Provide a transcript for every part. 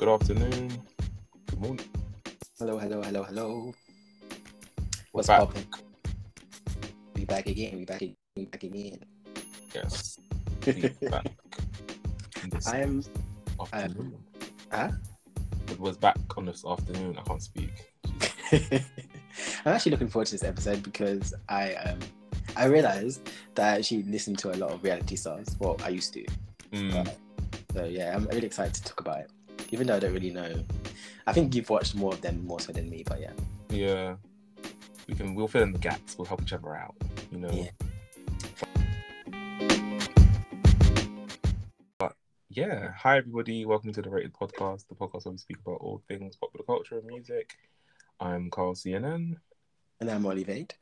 good afternoon, good morning. Hello, hello, hello, hello. What's back. poppin'? We back again. We back again. We back again. Yes, back. I am. afternoon. Huh? It was back on this afternoon. I can't speak. I'm actually looking forward to this episode because I um I realized that I actually listen to a lot of reality stars. Well, I used to. Mm, So yeah, I'm really excited to talk about it. Even though I don't really know. I think you've watched more of them more so than me, but yeah. yeah, we can. We'll fill in the gaps. We'll help each other out. You know. Yeah. But yeah, hi everybody. Welcome to the Rated Podcast, the podcast where we speak about all things popular culture and music. I'm Carl CNN, And I'm Olly Vade.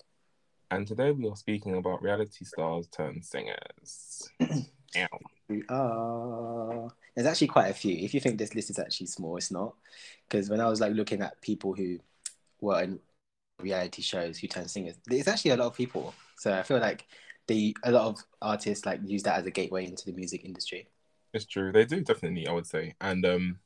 and today we are speaking about reality stars turned singers. Ow. We are. There's actually quite a few. If you think this list is actually small, it's not. Because when I was like looking at people who were in reality shows who turned singers, there's actually a lot of people. So I feel like they a lot of artists like use that as a gateway into the music industry. It's true. They do definitely, I would say, and um,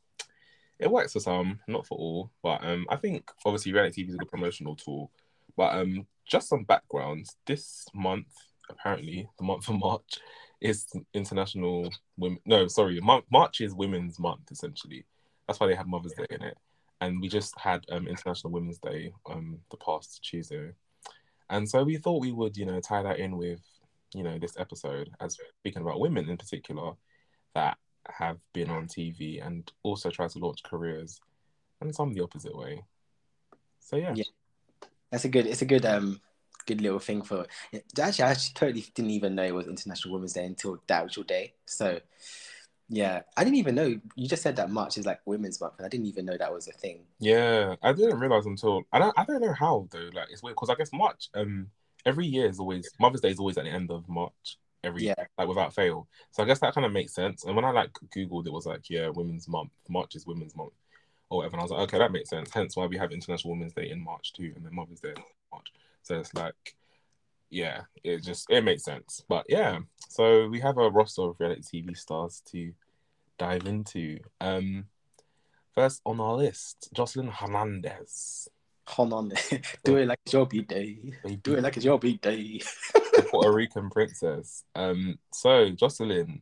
it works for some, not for all. But um, I think obviously reality TV is a good promotional tool. But um, just some background. This month, apparently, the month of March, is International Women. No, sorry, March is Women's Month essentially. That's why they have Mother's Day in it, and we just had um, International Women's Day um the past Tuesday, and so we thought we would you know tie that in with you know this episode as speaking about women in particular that have been on TV and also try to launch careers, and some the opposite way. So yeah, Yeah. That's a good. It's a good um good little thing for. Actually, I actually totally didn't even know it was International Women's Day until that actual day. So yeah, I didn't even know. You just said that March is like Women's Month, and I didn't even know that was a thing. yeah, I didn't realize until I don't I don't know how though. Like it's weird because I guess March um every year is always Mother's Day is always at the end of March every Yeah. like without fail. So I guess that kind of makes sense. And when I like googled, it was like yeah, Women's Month. March is Women's Month or whatever. And I was like, okay, that makes sense. Hence why we have International Women's Day in March too, and then Mother's Day in March. So it's like, yeah, it just it makes sense. But yeah, so we have a roster of reality TV stars to dive into. Um, first on our list, Joseline Hernandez, Hold on, do it like it's your beat day. Do it like it's your beat day. Puerto Rican princess. Um, so Joseline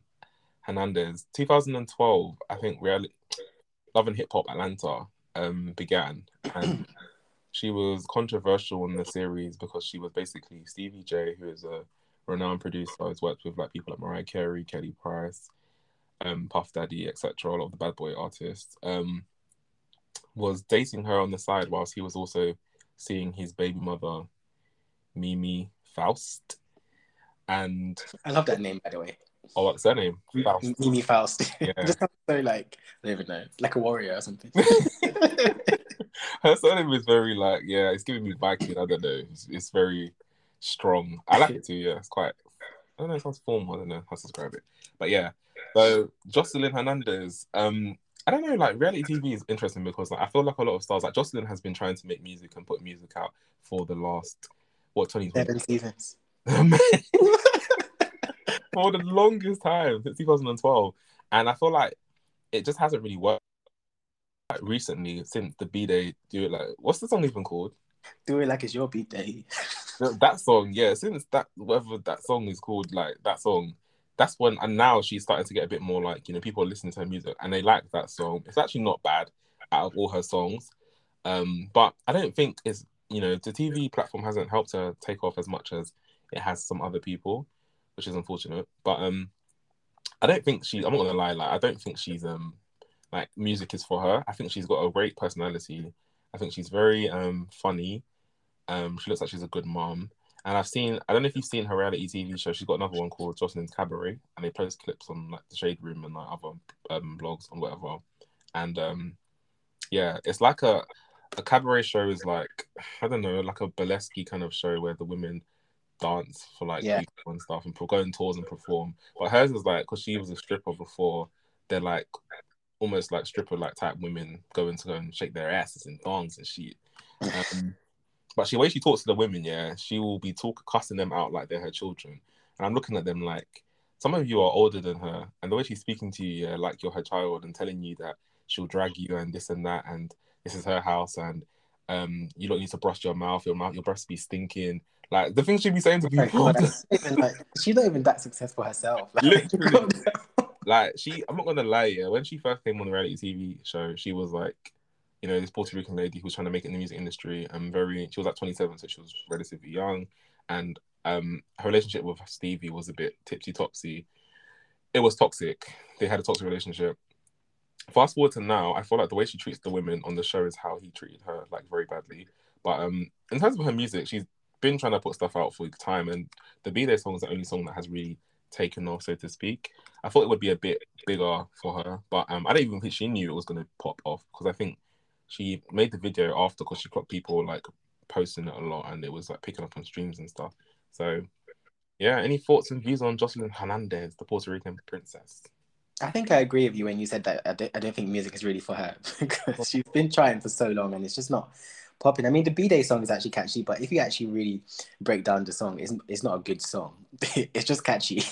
Hernandez, 2012, I think reality Love and Hip Hop Atlanta um began, and she was controversial in the series because she was basically Stevie J, who is a renowned producer, has worked with like people like Mariah Carey, Kelly Price, um, Puff Daddy, etc. All of the bad boy artists. Um, was dating her on the side whilst he was also seeing his baby mother, Mimi Faust. And I love that name, by the way. oh, what's her name? Faust. Mimi Faust. Yeah. Just sounds so like I don't even know, like a warrior or something. Her surname is very like yeah, it's giving me Viking. I don't know. It's, it's very strong. I like it too. Yeah, it's quite. I don't know. It sounds formal. I don't know how to describe it. But yeah. So Joseline Hernandez. Um, I don't know. Like reality TV is interesting because like I feel like a lot of stars like Joseline has been trying to make music and put music out for the last what twenty Seven seasons. for the longest time since 2012, and I feel like it just hasn't really worked. Like recently, since the B Day do it like what's the song even called? Do it like it's your B Day. That song, yeah. Since that whatever that song is called, like that song, that's when and now she's starting to get a bit more like you know people are listening to her music and they like that song. It's actually not bad out of all her songs, um, but I don't think it's you know the TV platform hasn't helped her take off as much as it has some other people, which is unfortunate. But um, I don't think she. I'm not gonna lie. Like I don't think she's um like music is for her. I think she's got a great personality. I think she's very um funny. Um, she looks like she's a good mom. And I've seen, I don't know if you've seen her reality TV show. She's got another one called Joseline's Cabaret, and they post clips on like the Shade Room and like other um, blogs and whatever. And um, yeah, it's like a a cabaret show is like I don't know, like a burlesque kind of show where the women dance for like Yeah. people and stuff and go on tours and perform. But hers is like because she was a stripper before, they're like almost like stripper like type women going to go and shake their asses and thongs and shit. Um, but she, the way she talks to the women, yeah, she will be talk cussing them out like they're her children. And I'm looking at them like some of you are older than her, and the way she's speaking to you, yeah, like you're her child, and telling you that she'll drag you and this and that, and this is her house, and um, you don't need to brush your mouth, your mouth, your breath be stinking. Like the things she'd be saying to people. Like, she's not even that successful herself. Like. like she, I'm not gonna lie, yeah. When she first came on the reality TV show, she was like, you know, this Puerto Rican lady who was trying to make it in the music industry. And very, she was like 27, so she was relatively young. And um, her relationship with Stevie was a bit tipsy topsy. It was toxic. They had a toxic relationship. Fast forward to now, I feel like the way she treats the women on the show is how he treated her, like very badly. But um, in terms of her music, she's been trying to put stuff out for time, and the B Day song is the only song that has really taken off, so to speak. I thought it would be a bit bigger for her, but um, I don't even think she knew it was going to pop off because I think she made the video after because she clocked people like posting it a lot and it was like picking up on streams and stuff. So, yeah, any thoughts and views on Joseline Hernandez, the Puerto Rican princess? I think I agree with you when you said that. I don't, I don't think music is really for her because she's been trying for so long and it's just not popping. I mean, the B Day song is actually catchy, but if you actually really break down the song, it's, it's not a good song. it's just catchy.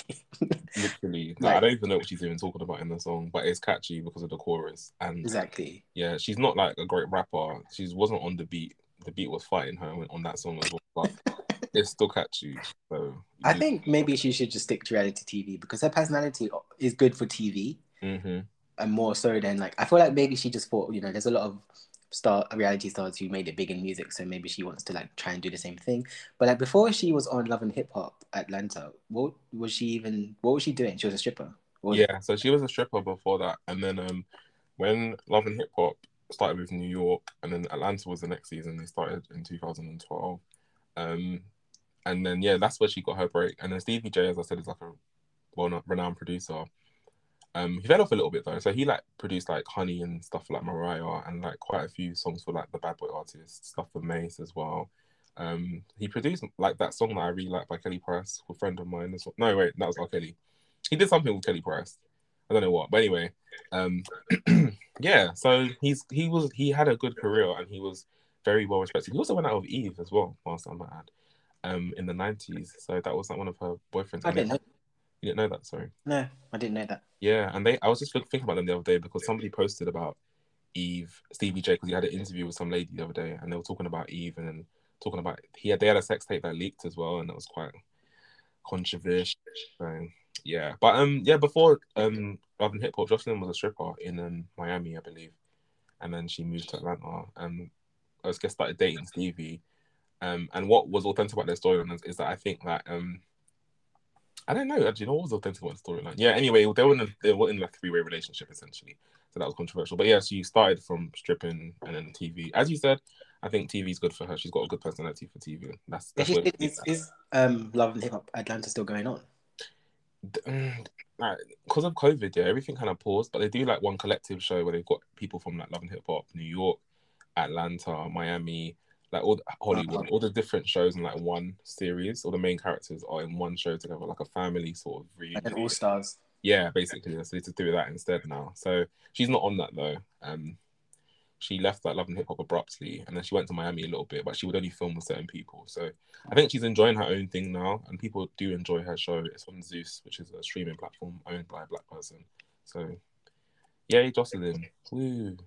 Literally, like, I don't even know what she's even talking about in the song, but it's catchy because of the chorus. And exactly, yeah, she's not like a great rapper. She wasn't on the beat. The beat was fighting her on that song as well, but it's still catchy. So I think maybe she should just stick to reality TV because her personality is good for TV. Mm-hmm. And more so than like, I feel like maybe she just thought, you know, there's a lot of star reality stars who made it big in music, so maybe she wants to like try and do the same thing. But like before she was on Love and Hip Hop Atlanta, what was she even? What was she doing? She was a stripper. Yeah, so she was a stripper before that, and then um, when Love and Hip Hop started with New York, and then Atlanta was the next season. They started in 2012. Um, and then yeah, that's where she got her break. And then Stevie J, as I said, is like a well renowned producer. Um, he fell off a little bit though. So he like produced like Honey and stuff for, like Mariah and like quite a few songs for like the Bad Boy artists, stuff for Mase as well. Um, he produced like that song that I really like by Kelly Price, a friend of mine. As well. No, wait, that was R. Kelly. He did something with Kelly Price. I don't know what, but anyway, um, yeah. So he's he was he had a good career and he was very well respected. He also went out with Eve as well, whilst I'm mad, um, in the nineties. So that was like one of her boyfriends. I didn't know. You didn't know that, sorry. No, I didn't know that. Yeah, and they I was just thinking about them the other day because somebody posted about Eve, Stevie J, because he had an interview with some lady the other day, and they were talking about Eve and talking about he had they had a sex tape that leaked as well, and that was quite controversial. So, yeah, but um, yeah, before um, and Hip Hop, Joseline was a stripper in um, Miami, I believe, and then she moved to Atlanta, and I was guess started dating Stevie. Um, and what was authentic about their storyline is, is that I think that um, I don't know actually. What was authentic the storyline? Yeah. Anyway, they were in a, they were in a three way relationship essentially, so that was controversial. But yeah, she started from stripping and then TV. As you said, I think TV is good for her. She's got a good personality for TV. That's, that's is, is, is um Love and Hip Hop Atlanta still going on? Because of COVID, yeah, everything kind of paused. But they do like one collective show where they've got people from like Love and Hip Hop, New York, Atlanta, Miami, like all the, Hollywood, all the different shows in like one series. All the main characters are in one show together, like a family sort of reunion. Like all stars. Yeah, basically. So they to do that instead now. So she's not on that though. Um, she left that Love and Hip Hop abruptly, and then she went to Miami a little bit, but she would only film with certain people. So I think she's enjoying her own thing now, and people do enjoy her show. It's on Zeus, which is a streaming platform owned by a black person. So, yay, Joseline! Woo!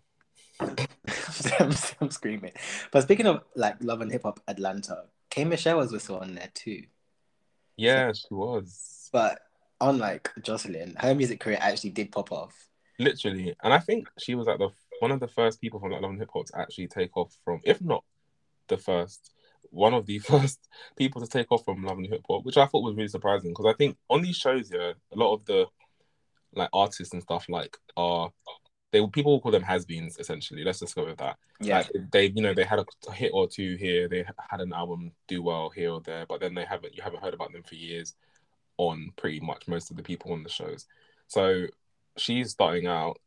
I'm, I'm, screaming. But speaking of like Love and Hip Hop Atlanta, K Michelle was also on there too. Yeah, so, she was. But unlike Joseline, her music career actually did pop off. Literally, and I think she was like the one of the first people from like Love and Hip Hop to actually take off from, if not the first, one of the first people to take off from Love and Hip Hop, which I thought was really surprising because I think on these shows, yeah, a lot of the like artists and stuff like are they people will call them has-beens essentially. Let's just go with that. Yeah, like, they you know they had a hit or two here, they had an album do well here or there, but then they haven't you haven't heard about them for years on pretty much most of the people on the shows. So she's starting out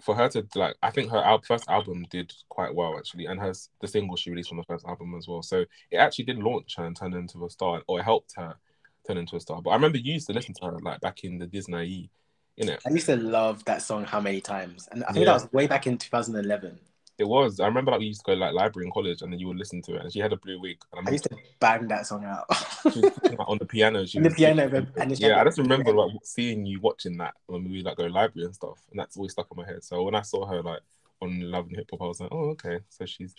for her to like I think her al- first album did quite well actually, and her the single she released from the first album as well. So it actually did launch her and turn her into a star, or it helped her turn into a star. But I remember you used to listen to her like back in the Disney it. I used to love that song how many times, and I think yeah. that was way back in 2011. It was. I remember like we used to go like library in college, and then you would listen to it. And she had a blue week. I, I, used to bang that song out. she was, like, on the piano. She on the piano, and yeah, I just remember like seeing you watching that when we like go library and stuff, and that's always stuck in my head. So when I saw her like on Love and Hip Hop, I was like, oh, okay. So she's,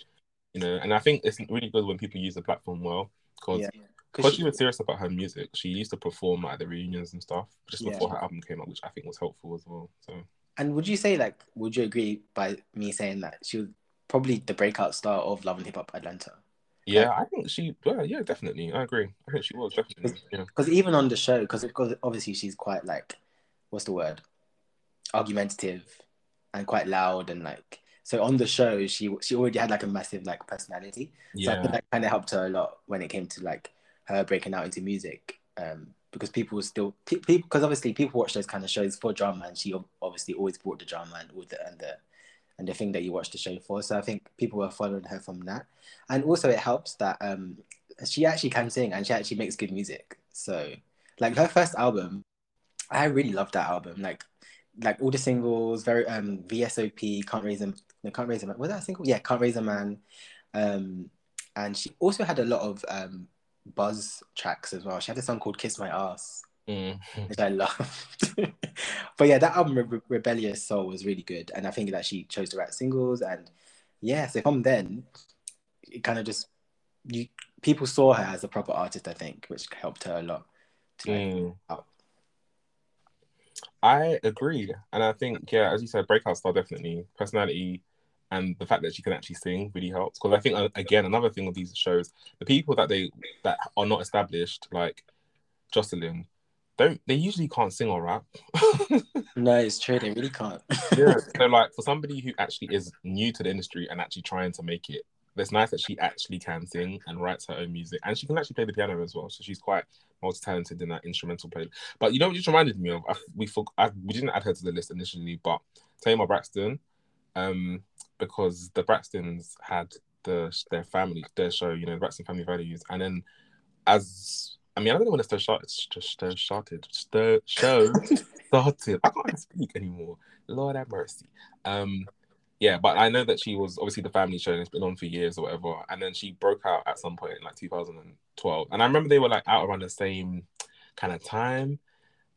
you know, and I think it's really good when people use the platform well because Yeah. Because she, she was serious about her music. She used to perform at the reunions and stuff just Yeah. before her album came out, which I think was helpful as well. So and would you say like would you agree by me saying that she was probably the breakout star of Love and Hip Hop Atlanta? yeah, I think she, well, yeah, definitely, I agree. I think she was definitely, yeah, Because even on the show, because obviously she's quite like, what's the word, argumentative, and quite loud and like. So on the show, she she already had like a massive like personality. So I yeah, think that kind of helped her a lot when it came to like her breaking out into music. Um, because people still people because obviously people watch those kind of shows for drama, and she obviously always brought the drama and all the and the and the thing that you watch the show for. So I think people were following her from that, and also it helps that um she actually can sing and she actually makes good music. So like her first album, I really loved that album. Like like all the singles, very um VSOP, can't raise them, no, can't raise a man. Was that a single? Yeah, can't raise a man. Um, and she also had a lot of um buzz tracks as well. She had a song called "Kiss My Ass," mm. which I loved. but yeah, that album Re- "Rebellious Soul" was really good, and I think that she chose the right singles. And yeah, so from then, it kind of just you people saw her as a proper artist. I think, which helped her a lot. To like, Mm. out. I agree, and I think yeah, as you said, breakout star definitely personality, and the fact that she can actually sing really helps. Because I think uh, again, another thing of these shows, the people that they that are not established, like Joseline, don't they usually can't sing or rap. No, it's true. They really can't. yeah. So like for somebody who actually is new to the industry and actually trying to make it, it's nice that she actually can sing and writes her own music, and she can actually play the piano as well. So she's quite multi-talented in that instrumental play. But you know what just reminded me of? I, we for, I, we didn't add her to the list initially, but Tamar Braxton, um, because the Braxtons had the their family their show, you know, the Braxton Family Values, and then as I mean, I don't know when the show started. Started. The show started. I can't speak anymore. Lord have mercy. Um, yeah, but I know that she was obviously the family show and it's been on for years or whatever. And then she broke out at some point in like 2012. And I remember they were like out around the same kind of time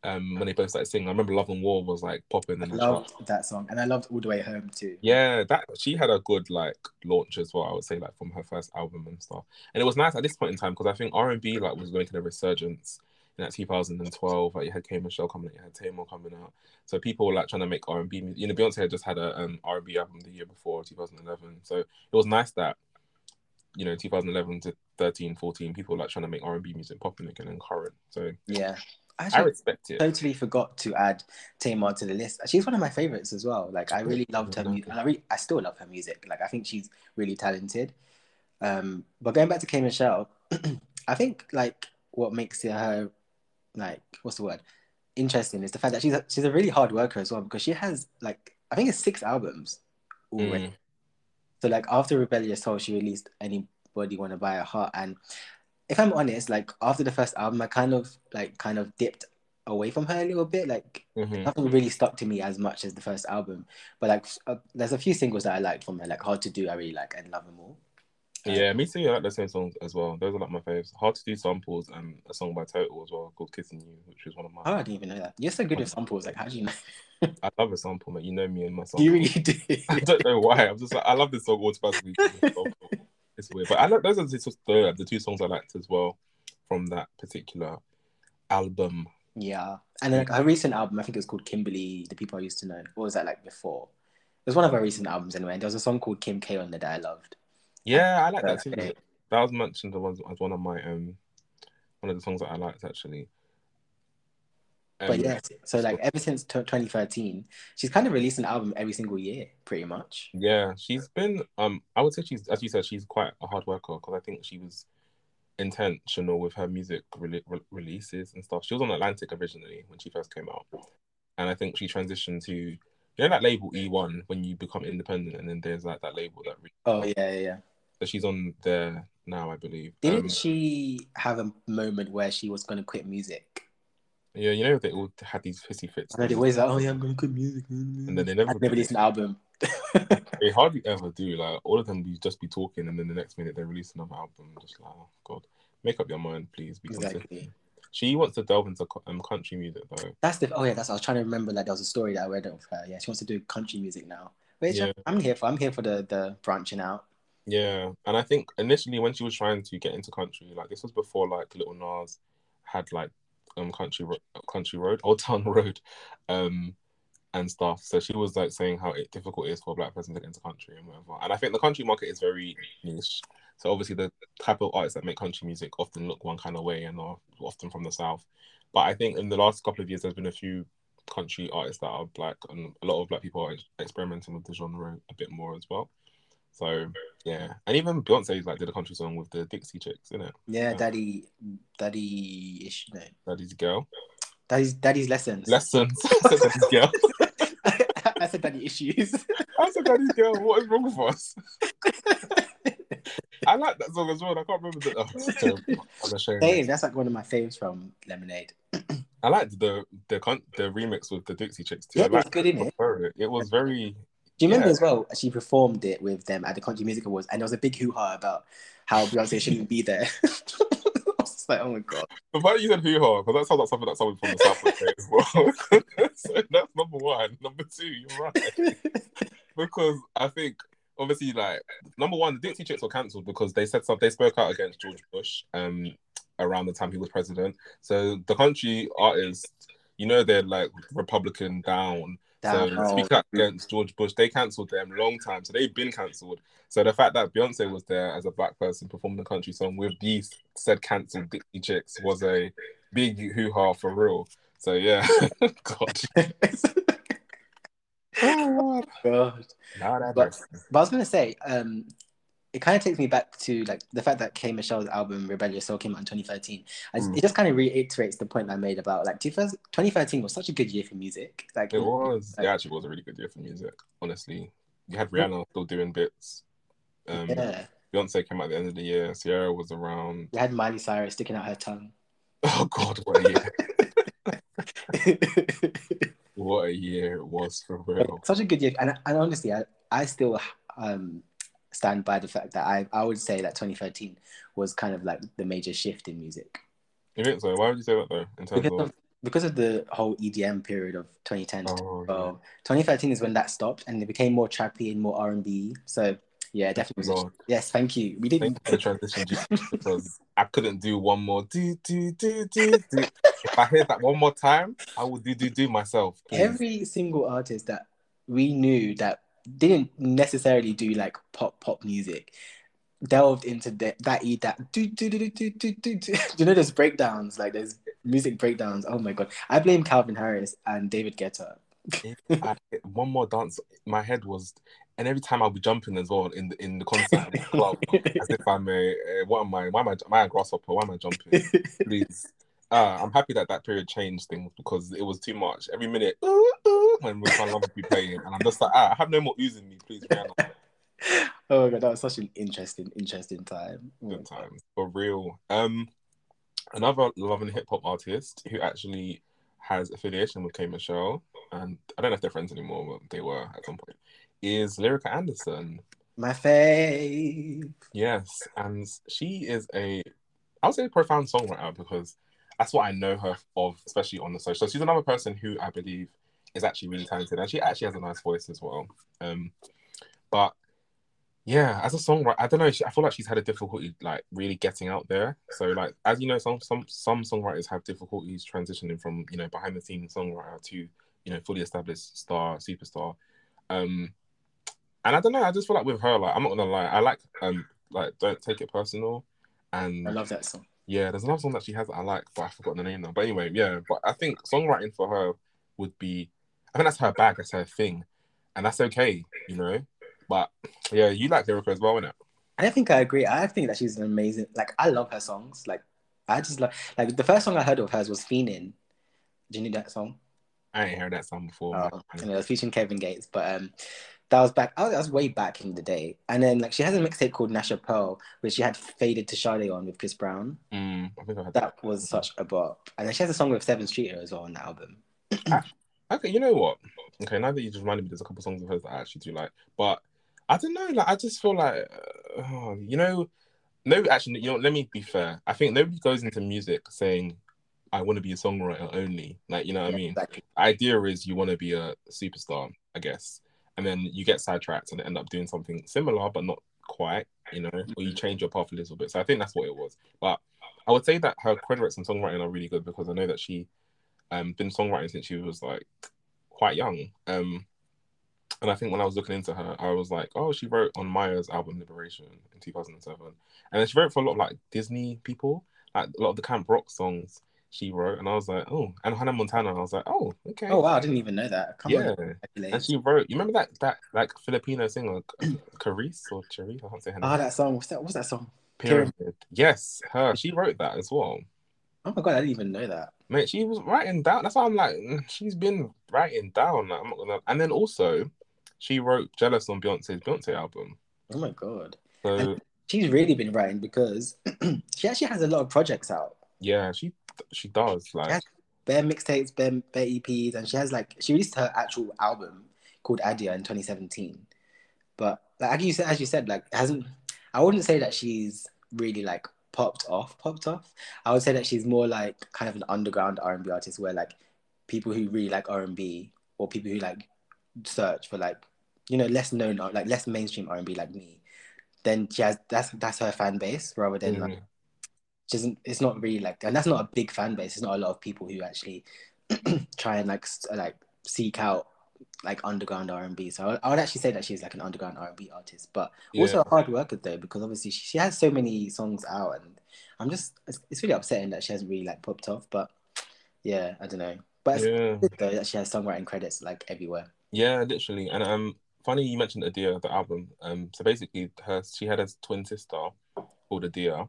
um, when they both started singing. I remember Love and War was like popping I in the charts. loved that song, and I loved All the Way Home too. Yeah, that she had a good like launch as well. I would say like from her first album and stuff. And it was nice at this point in time because I think R and B like was going to the resurgence in that 2012. Like you had K Michelle coming out, you had Tamar coming out. So people were like trying to make R and B. You know, Beyonce had just had a um, R and B album the year before, 2011. So it was nice that you know 2011 to 13, 14, people like trying to make R and B music popping again and current. So Yeah, I I respect it. totally forgot to add Tamar to the list. She's one of my favorites as well. Like I really loved her music, and I really, I still love her music. Like I think she's really talented. Um, but going back to K Michelle, I think like what makes her like what's the word interesting is the fact that she's a, she's a really hard worker as well because she has like I think it's six albums already. Mm. So like after Rebellious Soul, she released Anybody Wanna Buy a Heart, and if I'm honest, like after the first album, I kind of like kind of dipped away from her a little bit. Like Mhm. nothing really stuck to me as much as the first album, but like uh, there's a few singles that I liked from her, like Hard to Do, I really like, and Love Them All. Um, Yeah, me too. I like the same songs as well. Those are like my faves. Hard to do samples and a song by Total as well called "Kissing You," which is one of my. Oh, I didn't even know that. You're so good with samples. Like, how do you know? I love a sample, mate. You know me and my sample. you really do? I don't know why. I'm just like I love this song automatically. it's weird, but I like those are the, the the two songs I liked as well from that particular album. yeah, and like, her recent album, I think it was called Kimberly, the people I used to know. What was that like before? It was one of her recent albums anyway. And there was a song called Kim K on there that I loved. Yeah, I like that too. That was mentioned as as one of my um one of the songs that I liked actually. But Um, yeah, so like ever since t- 2013, she's kind of released an album every single year, pretty much. Yeah, she's been. Um, I would say she's, as you said, she's quite a hard worker because I think she was intentional with her music re- re- releases and stuff. She was on Atlantic originally when she first came out, and I think she transitioned to you know that label E1 when you become independent, and then there's like that label that. Re- Oh yeah, yeah. yeah. so she's on there now, I believe. Didn't Um, she have a moment where she was going to quit music? Yeah, you know they all had these hissy fits, they always like, oh yeah, I'm going quit music. and then they never. And released an album. They hardly ever do. Like all of them, be just be talking, and then the next minute they release another album. Just like, oh god, make up your mind, please. Be exactly. She wants to delve into um, country music though. That's the. Oh yeah, that's. I was trying to remember. Like there was a story that I read of her. Yeah, she wants to do country music now, which Yeah. I'm here for. I'm here for the the branching out. Yeah, and I think initially when she was trying to get into country, like this was before like Little Nas had like um country country road, Old Town Road, um, and stuff. So she was like saying how it, difficult it is for a black person to get into country and whatever. And I think the country market is very niche. So obviously the type of artists that make country music often look one kind of way and are often from the south. But I think in the last couple of years there's been a few country artists that are black and a lot of black people are experimenting with the genre a bit more as well. So yeah, and even Beyonce like did a country song with the Dixie Chicks, isn't it? Yeah, daddy, daddy ish. No, Daddy's girl. daddy's daddy's lessons. Lessons. Daddy's girl. I said daddy issues. I said Daddy's girl. What is wrong with us? I like that song as well. I can't remember the. Oh, it's terrible. I'm ashamed. Same. That's like one of my faves from Lemonade. I liked the the con- the remix with the Dixie Chicks too. Yeah, I it was good, innit? it. It was very. Do you remember Yeah. as well? She performed it with them at the Country Music Awards, and there was a big hoo ha about how Beyonce shouldn't be there. I was like, oh my god. But why you said hoo ha? Because that sounds like something that someone from the South would say as well. so that's number one. Number two, you're right. because I think obviously like number one, the Dixie Chicks were cancelled because they said something. They spoke out against George Bush um around the time he was president. So the country artists, you know, they're like Republican down. Down. So speak out against George Bush, they cancelled them long time. So they've been cancelled. So the fact that Beyonce was there as a black person performing the country song with these said cancelled Dixie Chicks was a big hoo ha for real. So yeah, God. Oh, God. But- But I was gonna say, um, it kind of takes me back to like the fact that K Michelle's album Rebellious Soul came out in 2013. Mm. It just kind of reiterates the point I made about like 2013 was such a good year for music. Like It was. It actually was a really good year for music. Honestly, you had Rihanna still doing bits. Um, yeah. Beyonce came out at the end of the year. Ciara was around. We had Miley Cyrus sticking out her tongue. Oh God, what a year! what a year it was for real. Such a good year, and, and honestly, I, I still um, stand by the fact that I, I would say that 2013 was kind of like the major shift in music You think so? Why would you say that though? In terms because of, of, because of the whole EDM period of 2010 to oh, 2012. 2013 is when that stopped, and it became more trappy and more R&B. So yeah, definitely. was a- yes, thank you. We didn't. you for the transition because I couldn't do one more do do do do do. If I hear that one more time, I will do do do myself. please. Every single artist that we knew that didn't necessarily do like pop pop music delved into that e that do do do do do do do. you know, there's breakdowns like there's music breakdowns. Oh my god, I blame Calvin Harris and David Guetta. One more dance, my head was, and every time I'll be jumping as well in the in the concert club, as if I'm a, a what am I? Why am I? Am I a grasshopper? Why am I jumping? Please, uh, I'm happy that that period changed things because it was too much. Every minute, ooh, ooh, when we can't love be playing, and I'm just like, ah, I have no more ooze in me, please, Rihanna. oh my god that was such an interesting interesting time Good God. times for real. Um, another love and hip hop artist who actually has affiliation with K Michelle, and I don't know if they're friends anymore, but they were at some point. Is Lyrica Anderson? my fave Yes, and she is a, I would say, a profound songwriter because that's what I know her of, especially on the social. So she's another person who I believe is actually really talented, and she actually has a nice voice as well. Um, but yeah, as a songwriter, I don't know. She, I feel like she's had a difficulty like really getting out there. So like, as you know, some some some songwriters have difficulties transitioning from you know behind the scenes songwriter to you know fully established star superstar. Um, and I don't know. I just feel like with her, like I'm not gonna lie, I like um like don't take it personal, and i love that song yeah, there's another song that she has that I like, but I forgot the name now. But anyway, yeah, but I think songwriting for her would be, I think that's her bag, that's her thing, and that's okay, you know. But yeah, you like Lyrica as well, innit? I think I agree. I think that she's an amazing. Like I love her songs. Like I just love. Like the first song I heard of hers was "Fiendin." Do you know that song? I ain't heard that song before. Oh, man. and it was featuring Kevin Gates, but um, that was back. Oh, that was way back in the day. And then like she has a mixtape called Nasha Pearl, which she had faded to Sade on with Chris Brown. Mm, I I that. That was such a bop. And then she has a song with Sevyn Streeter as well on that album. Okay, you know what? Okay, now that you just reminded me, there's a couple songs of hers that I actually do like, but I don't know. Like, I just feel like, uh, you know, no, actually, you know, let me be fair. I think nobody goes into music saying, "I want to be a songwriter only." Like, you know what I mean? Exactly. idea is you want to be a superstar, I guess. And then you get sidetracked and end up doing something similar but not quite, you know, or you change your path a little bit. So I think that's what it was. But I would say that her credits and songwriting are really good because I know that she um been songwriting since she was like quite young. Um and I think when I was looking into her, I was like, oh, she wrote on Mya's album Liberation in 2007. And then she wrote for a lot of like Disney people, like a lot of the Camp Rock songs she wrote. And I was like, oh, and Hannah Montana. I was like, oh, okay. Oh wow, I didn't even know that. Come yeah. on. And she wrote, you remember that that like Filipino singer, Carice or Cherise? I can't say her name. Ah, that song. What's that? What's that song? Pyramid. Yes, her. She wrote that as well. Oh my god, I didn't even know that. Mate, she was writing down. That's why I'm like, mm, she's been writing down. Like, I'm not gonna. And then also, she wrote "Jealous" on Beyonce's Beyonce album. Oh my god. So And she's really been writing because she actually has a lot of projects out. yeah, she she does like. Bare mixtapes, bare, bare EPs, and she has like she released her actual album called Adia in 2017. But like as you said, as you said, like hasn't. I wouldn't say that she's really like popped off, popped off. I would say that she's more like kind of an underground R&B artist, where like people who really like R&B or people who like search for like you know less known like less mainstream R&B like me, then she has that's that's her fan base rather than like mhm. Which isn't it's not really like and that's not a big fan base it's not a lot of people who actually try and like like seek out like underground r&b so I would, I would actually say that she's like an underground r&b artist but also Yeah. a hard worker though because obviously she, she has so many songs out and i'm just it's, it's really upsetting that she hasn't really like popped off but yeah i don't know but it's yeah, good though that she has songwriting credits like everywhere yeah, literally. And um, funny you mentioned Adia, the album. Um, so basically, her she had a twin sister called Adia,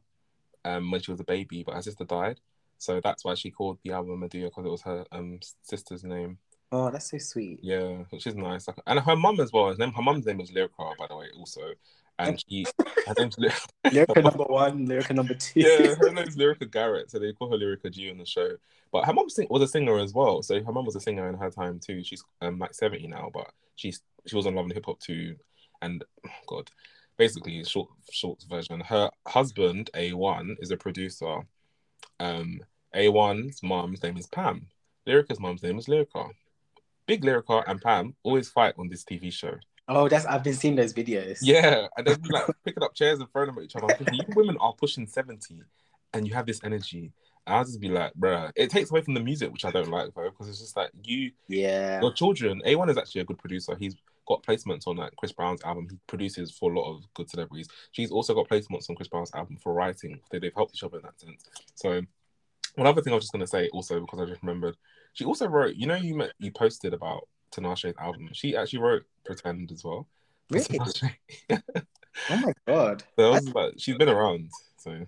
um, when she was a baby, but her sister died. So that's why she called the album Adia because it was her um sister's name. oh that's so sweet Yeah, which is nice. Like, and her mum as well. Her name, her mum's name was Lyrica, by the way, also. And she, her name's Ly- lyrica number one lyrica number two yeah, her name's Lyrica Garrett, so they call her Lyrica G on the show. But her mum sing- was a singer as well, so her mum was a singer in her time too. She's um, like seventy now, but she's she was on Love and Hip Hop too. And oh God, basically, short short version. Her husband A One is a producer. Um, A One's mom's name is Pam. Lyrica's mom's name is Lyrica. Big Lyrica and Pam always fight on this TV show. oh that's i've been seeing those videos Yeah, and they'd be like picking up chairs and throwing them at each other. Thinking, you women are pushing 70 and you have this energy. And I'll just be like, bruh, it takes away from the music, which I don't like, though, because it's just like you, yeah your children. A1 is actually a good producer. He's got placements on like Chris Brown's album. He produces for a lot of good celebrities. She's also got placements on Chris Brown's album for writing. They, they've helped each other in that sense. So, one other thing I was just going to say also, because I just remembered, she also wrote, you know, you met, you posted about Tinashe's album. She actually wrote Pretend as well. Really? Oh my god. So was like, she's been around. So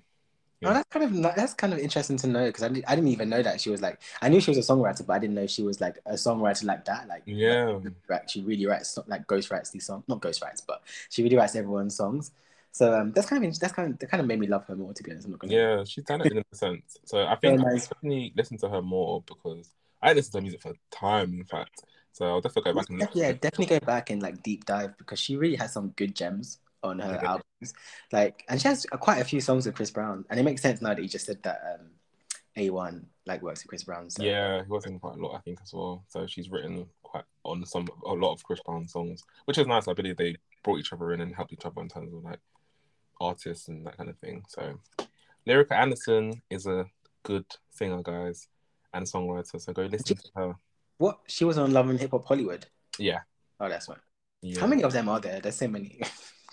Oh, that's kind of that's kind of interesting to know because I, I didn't even know that she was like I knew she was a songwriter, but I didn't know she was like a songwriter like that. Like yeah, like, she really writes like ghost writes these songs, not ghost writes, but she really writes everyone's songs. So um, that's kind of that's kind of that kind of made me love her more. To be honest, I'm not gonna. yeah, she's talented in a sense. So I think Yeah, I nice. definitely listen to her more because I listen to her music for time, in fact. So I'll definitely go back and yeah, definitely go back and like deep dive because she really has some good gems on her albums. Like, and she has quite a few songs with Chris Brown, and it makes sense now that you just said that um, A1 like works with Chris Brown. So. Yeah, he was in quite a lot, I think, as well. So she's written quite on some a lot of Chris Brown songs, which is nice. I believe they brought each other in and helped each other in terms of like artists and that kind of thing. So Lyrica Anderson is a good singer, guys, and songwriter. So go listen to her. What she was on Love and Hip Hop Hollywood. Yeah. Oh, that's right. yeah. How many of them are there? There's so many.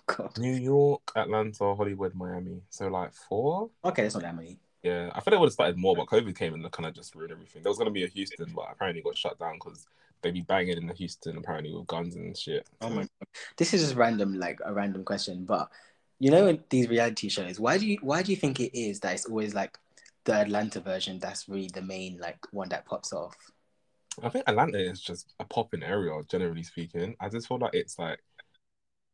God. New York, Atlanta, Hollywood, Miami. So like four. Okay, that's not that many. Yeah, I thought they would have started more, but COVID came and kind of just ruined everything. There was gonna be a Houston, but apparently got shut down because they be banging in the Houston apparently with guns and shit. Oh my god. This is just random, like a random question, but you know, in these reality shows, why do you why do you think it is that it's always like the Atlanta version that's really the main like one that pops off? I think Atlanta is just a popping area, generally speaking. I just feel like it's like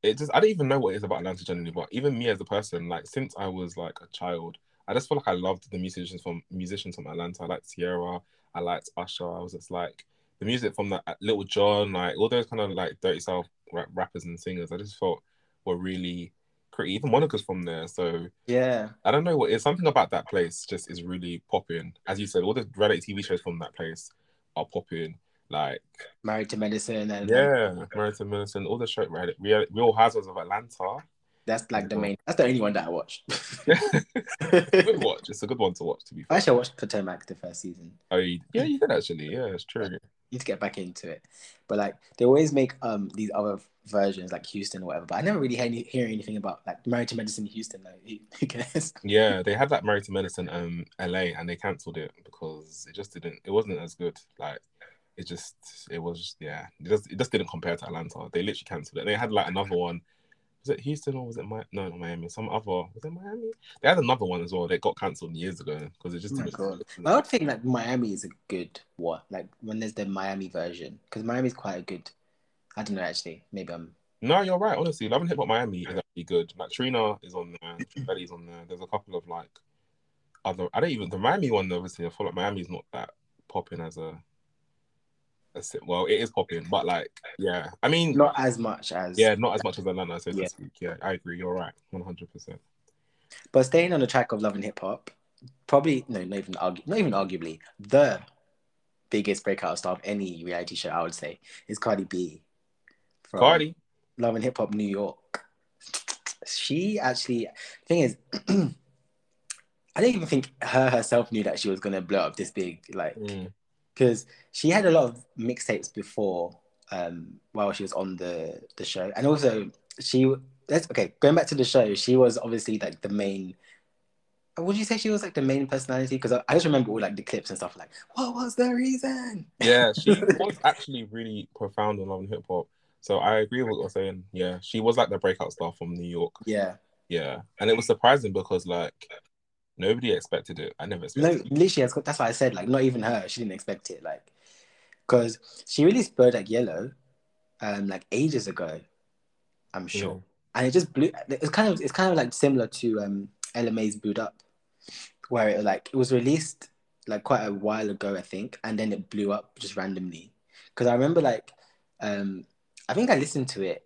it just I don't even know what it is about Atlanta generally, but even me as a person, like since I was like a child, I just feel like I loved the musicians from musicians from Atlanta. I liked Ciara, I liked Usher. I was just like the music from the uh, Little John, like all those kind of like dirty south rap, rappers and singers. I just felt were really pretty. Even Monica's from there, so Yeah. I don't know what it's something about that place just is really popping. As you said, all the reality TV shows from that place are popping. Like Married to Medicine and yeah, Married to Medicine, all the show, right? Real, Real Housewives of Atlanta. that's like the main. That's the only one that I watch. good watch. It's a good one to watch. To be fair. I actually, I watched Potomac the first season. Oh, you, yeah, you did actually. Yeah, it's true. You need to get back into it, but like they always make um these other versions like Houston or whatever. But I never really hear, any, hear anything about like Married to Medicine Houston. Like who, who cares? Yeah, they had that Married to Medicine um LA and they cancelled it because it just didn't. It wasn't as good. Like it just it was yeah. It just it just didn't compare to Atlanta. They literally cancelled it. They had like another one. Was it Houston or was it my no not Miami? Some other was it Miami? They had another one as well. They got cancelled years ago because it just Oh my god! I would think like Miami is a good what like when there's the Miami version because Miami's quite a good. I don't know actually. Maybe I'm No, you're right. Honestly, Love and Hip Hop Miami is actually good. Like Trina is on there, Belly's on there. There's a couple of like other. I don't even the Miami one. Obviously, I feel like Miami's not that popping as a. well, it is popping, but like, yeah. I mean, not as much as yeah, not as much as Atlanta, so Yeah. to speak. Yeah, I agree. You're right, one hundred percent. But staying on the track of love and hip hop, probably no, not even argu- not even arguably the biggest breakout star of any reality show. I would say is Cardi B. From Cardi, Love and Hip Hop New York. She actually, thing is, I don't even think her herself knew that she was gonna blow up this big. Like, Mm. Because she had a lot of mixtapes before um while she was on the the show and also she let's okay going back to the show she was obviously like the main would you say she was like the main personality because I, I just remember all like the clips and stuff like what was the reason yeah, she was actually really profound on Love and Hip Hop. So I agree with what you're saying. Yeah, she was like the breakout star from New York. yeah Yeah, and it was surprising because like nobody expected it. I never expected. no it. literally that's, that's why I said like not even her she didn't expect it like because she really spurred like yellow um like ages ago I'm sure Yeah. and it just blew. It's kind of it's kind of like similar to um LMA's Boo'd Up, where it like it was released like quite a while ago, I think, and then it blew up just randomly. Because I remember like um I think I listened to it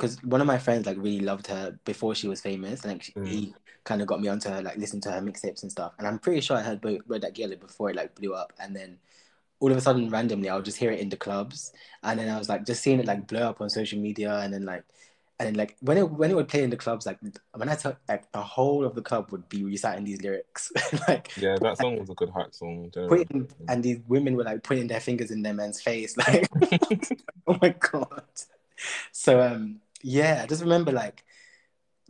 because one of my friends like really loved her before she was famous, and like she, Mm. he kind of got me onto her like listening to her mixtapes and stuff. And I'm pretty sure I heard Bo- Bodak Yellow before it like blew up, and then all of a sudden randomly I would just hear it in the clubs, and then I was like just seeing it like blow up on social media, and then like and then like when it when it would play in the clubs, like when I tell like the whole of the club would be reciting these lyrics, like Yeah, that song was a good hype song. putting and these women were like putting their fingers in their men's face, like oh my god. So um yeah, I just remember like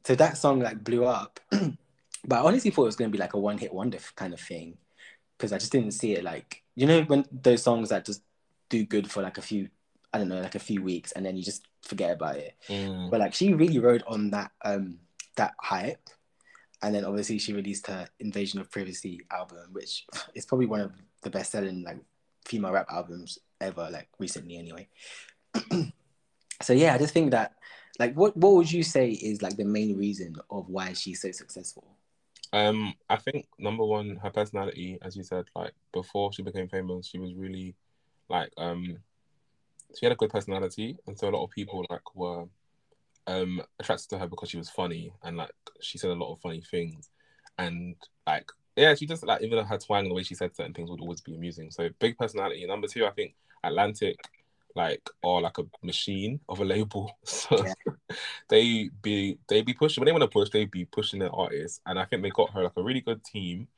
so that song like blew up, but I honestly thought it was gonna be like a one hit wonder kind of thing because I just didn't see it like you know when those songs that just do good for like a few I don't know like a few weeks and then you just forget about it. Mm. But like she really rode on that um that hype. And then obviously she released her Invasion of Privacy album, which is probably one of the best selling like female rap albums ever, like recently anyway. so yeah, I just think that like what what would you say is like the main reason of why she's so successful? Um, I think number one, her personality, as you said, like before she became famous, she was really like um she had a good personality and so a lot of people like were um attracted to her because she was funny and like she said a lot of funny things. And like yeah she just like even her twang the way she said certain things would always be amusing. So big personality. Number two i think atlantic like or like a machine of a label. So Yeah. they be they be pushing when they want to push they be pushing their artists. And i think they got her like a really good team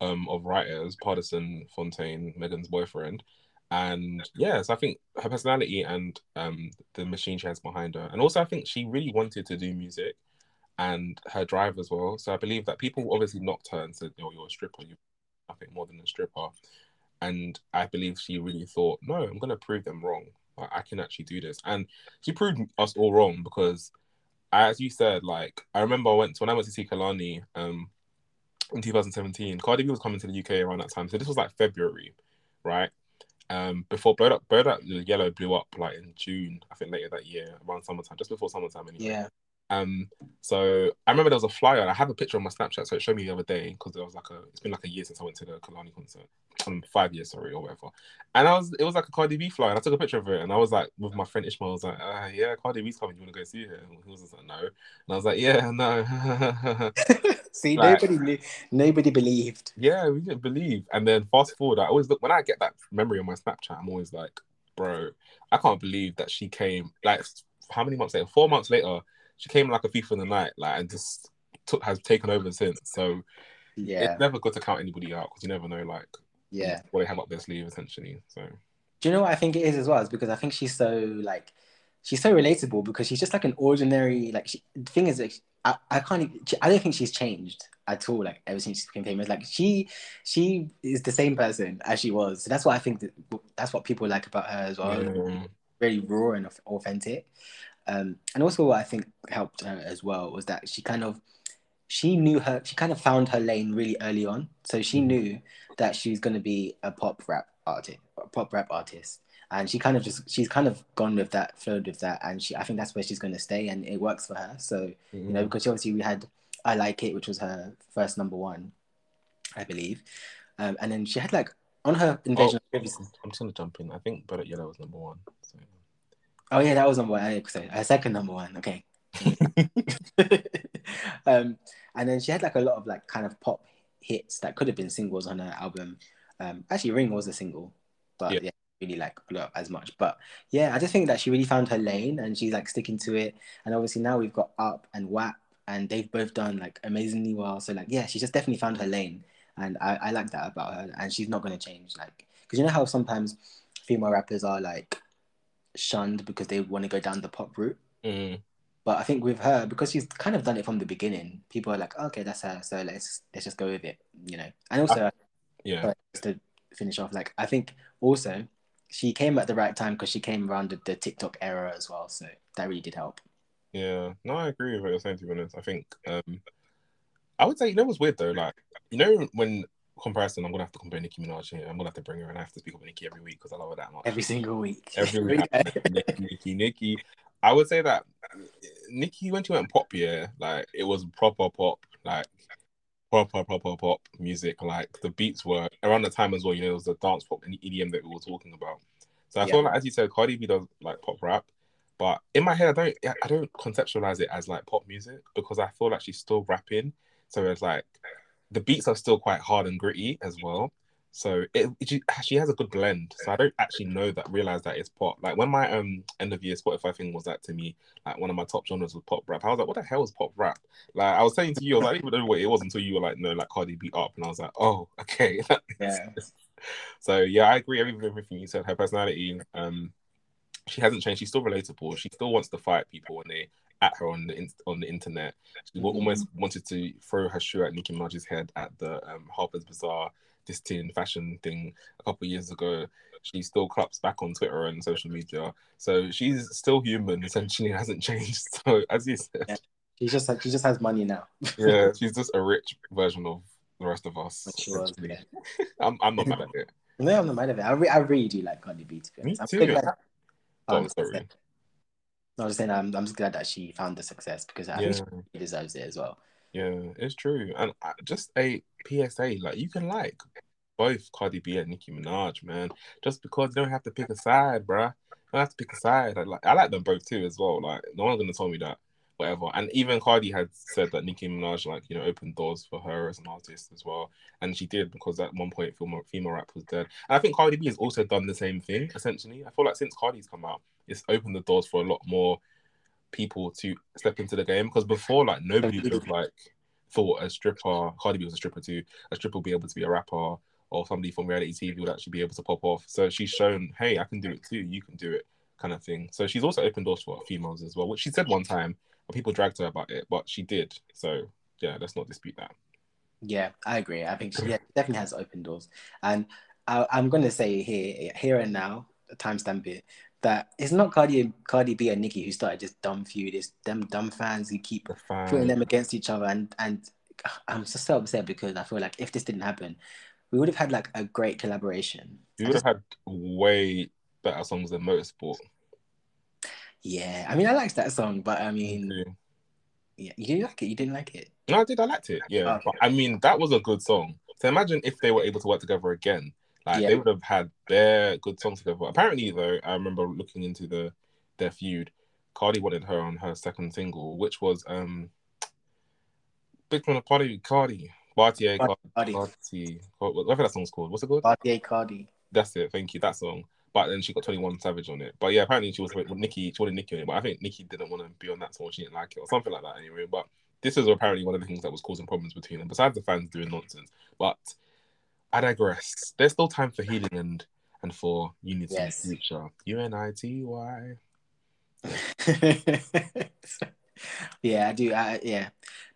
um of writers Pardison Fontaine megan's boyfriend. And yes i think her personality and um the machine she has behind her. And also i think she really wanted to do music and her drive as well. So i believe that people obviously knocked her and said oh you're a stripper you're nothing more than a stripper and i believe she really thought no i'm to prove them wrong i can actually do this and she proved us all wrong because as you said like i remember i went when i went to see Kehlani um in 2017 cardi b was coming to the uk around that time so this was like february right um before Blowed Up, Blowed Up Yellow blew up like in June, I think later that year, around summertime, just before summertime anyway. Yeah. Um, so I remember there was a flyer. I have a picture on my Snapchat, so it showed me the other day because there was like a. It's been like a year since I went to the Kehlani concert. Um, five years, sorry, or whatever. And I was, it was like a Cardi B flyer. And I took a picture of it, and I was like, with my friend Ishmael, I was like, uh, "Yeah, Cardi B's coming. You want to go see her?" And he was just like, "No," and I was like, "Yeah, no." See, Like- nobody knew, nobody believed. yeah, we didn't believe. And then fast forward, I always look when I get that memory on my Snapchat. I'm always like, "Bro, I can't believe that she came." Like, how many months later? Four months later, she came like a thief in the night, like, and just took has taken over since. So Yeah, it's never good to count anybody out because you never know like yeah. what they have up their sleeve essentially. So Do you know what I think it is as well? It's because I think she's so like she's so relatable because she's just like an ordinary like she, the thing is like I, I can't even- I don't think she's changed at all like ever since she became famous like she she is the same person as she was so that's what I think that, that's what people like about her as well yeah. very raw and authentic um and also what I think helped her as well was that she kind of she knew her she kind of found her lane really early on so she Mhm. knew that she's going to be a pop rap artist pop rap artist and she kind of just she's kind of gone with that flowed with that and she i think that's where she's going to stay and it works for her so you know because obviously we had i like it which was her first number one i believe um, and then she had like on her invasion of privacy I'm just gonna jump in. I think Bodak Yellow was number one. So. Oh yeah that was number sorry, her second number one okay um, and then she had like a lot of like kind of pop hits that could have been singles on her album. Um, actually, Ring was a single, but Yeah. yeah, really like blew up as much. But yeah, I just think that she really found her lane and she's like sticking to it. And obviously now we've got Up and WAP, and they've both done like amazingly well. So like yeah, she just definitely found her lane, and I, I like that about her. And she's not gonna change. Like because you know how sometimes female rappers are like shunned because they want to go down the pop route. Mm. But I think with her, because she's kind of done it from the beginning, people are like, okay, that's her. So let's let's just go with it, you know. And also, Yeah. sorry, just to finish off, like I think also she came at the right time because she came around the, the TikTok era as well. So that really did help. Yeah, no, I agree with what you're saying. To be honest, I think um, I would say you know what's weird though, like you know when comparison, I'm gonna have to compare Nicki Minaj here. I'm gonna have to bring her, and I have to speak about Nicki every week because I love her that much. Every single week. Every week, Nicki, Nicki, Nicki. I would say that uh, Nicki when she went pop, yeah, like it was proper pop, like proper proper pop music. Like the beats were around the time as well. You know, it was the dance pop and EDM that we were talking about. So I Yeah. feel like, as you said, Cardi B does like pop rap, but in my head, I don't, I don't conceptualize it as like pop music because I feel like she's still rapping. So it's like the beats are still quite hard and gritty as well. So it, it she- has a good blend. So I don't actually know that realize that it's pop. Like when my um end of year Spotify thing was that to me, like one of my top genres was pop rap. I was like, what the hell is pop rap? Like I was saying to you, I was like, I didn't even know what it was until you were like, no, like Cardi B up, and I was like, oh, okay. Yeah. So yeah, I agree with everything you said. Her personality, um, she hasn't changed. She's still relatable. She still wants to fight people when they at her on the on the internet. She Mhm. almost wanted to throw her shoe at Nicki Minaj's head at the um, Harper's Bazaar this teen fashion thing a couple of years ago. She still claps back on Twitter and social media. So she's still human, essentially, hasn't changed. So as you said, Yeah. She just she just has money now. yeah, she's just a rich version of the rest of us. She was, yeah. I'm, I'm not mad at it. No, I'm not mad at it. I, re- I really do like Cardi B. To be Me honest, I'm too. glad- Go on, um, sorry. I was just saying, I'm, I'm just glad that she found the success because I Yeah. think she deserves it as well. Yeah, it's true. And uh, just a PSA, like you can like both Cardi B and Nicki Minaj, man. Just because you don't have to pick a side, bruh. You don't have to pick a side. I like I like them both too as well. Like no one's gonna tell me that. Whatever. And even Cardi had said that Nicki Minaj like, you know, opened doors for her as an artist as well. And she did because at one point female, female rap was dead. And I think Cardi B has also done the same thing, essentially. I feel like since Cardi's come out, it's opened the doors for a lot more people to step into the game because before like nobody would have like thought a stripper Cardi B was a stripper too a stripper would be able to be a rapper or somebody from reality TV would actually be able to pop off so she's shown hey I can do it too you can do it kind of thing so she's also opened doors for females as well which she said one time people dragged her about it but she did so yeah let's not dispute that Yeah, I agree. I think she yeah, definitely has open doors. And I, I'm going to say here, here and now, a timestamp it, that it's not Cardi, Cardi B and Nicki who started this dumb feud. It's them dumb fans who keep the putting them against each other. And, and I'm just so upset because I feel like if this didn't happen, we would have had like a great collaboration. we would have had way better songs than Motorsport yeah, I mean, I liked that song, but I mean. Yeah, you didn't like it. You didn't like it. No, I did. I liked it. Yeah, Okay. but I mean that was a good song. So imagine if they were able to work together again. Like Yeah. they would have had their good songs together. Apparently, though, I remember looking into the their feud. Cardi wanted her on her second single, which was um Big One Party Cardi. Bartier Cardi. Cardi, Cardi. Whatever that song's called. What's it called? Cardi, Cardi. That's it. Thank you. That song. But then she got 21 Savage on it. But yeah, apparently she was with Nicki. She wanted Nicki on it. But I think Nicki didn't want to be on that song. She didn't like it or something like that anyway. But this is apparently one of the things that was causing problems between them, besides the fans doing nonsense. But I digress. There's still time for healing and and for unity Yes. in the future. U N I T Y. yeah, I do. I, yeah,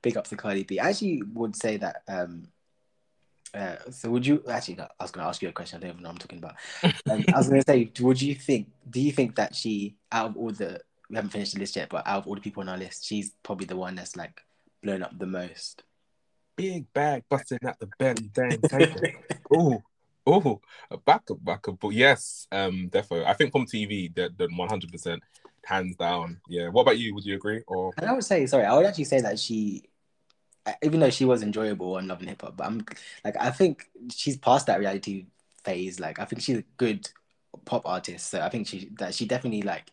big up to Cardi B. I actually would say that. Um, uh, so would you actually? I was going to ask you a question. I don't even know what I'm talking about. Um, I was going to say, would you think? Do you think that she, out of all the, we haven't finished the list yet, but out of all the people on our list, she's probably the one that's like blown up the most. Big bag busting at the belly, dang, take it. Oh, oh, back up, back up. But yes, um, defo. I think from TV, that the 100 percent hands down. Yeah. What about you? Would you agree? Or And I would say, sorry, I would actually say that she, even though she was enjoyable on Love and Hip Hop, but I'm like, I think she's past that reality phase. Like, I think she's a good pop artist. So I think she that she definitely like,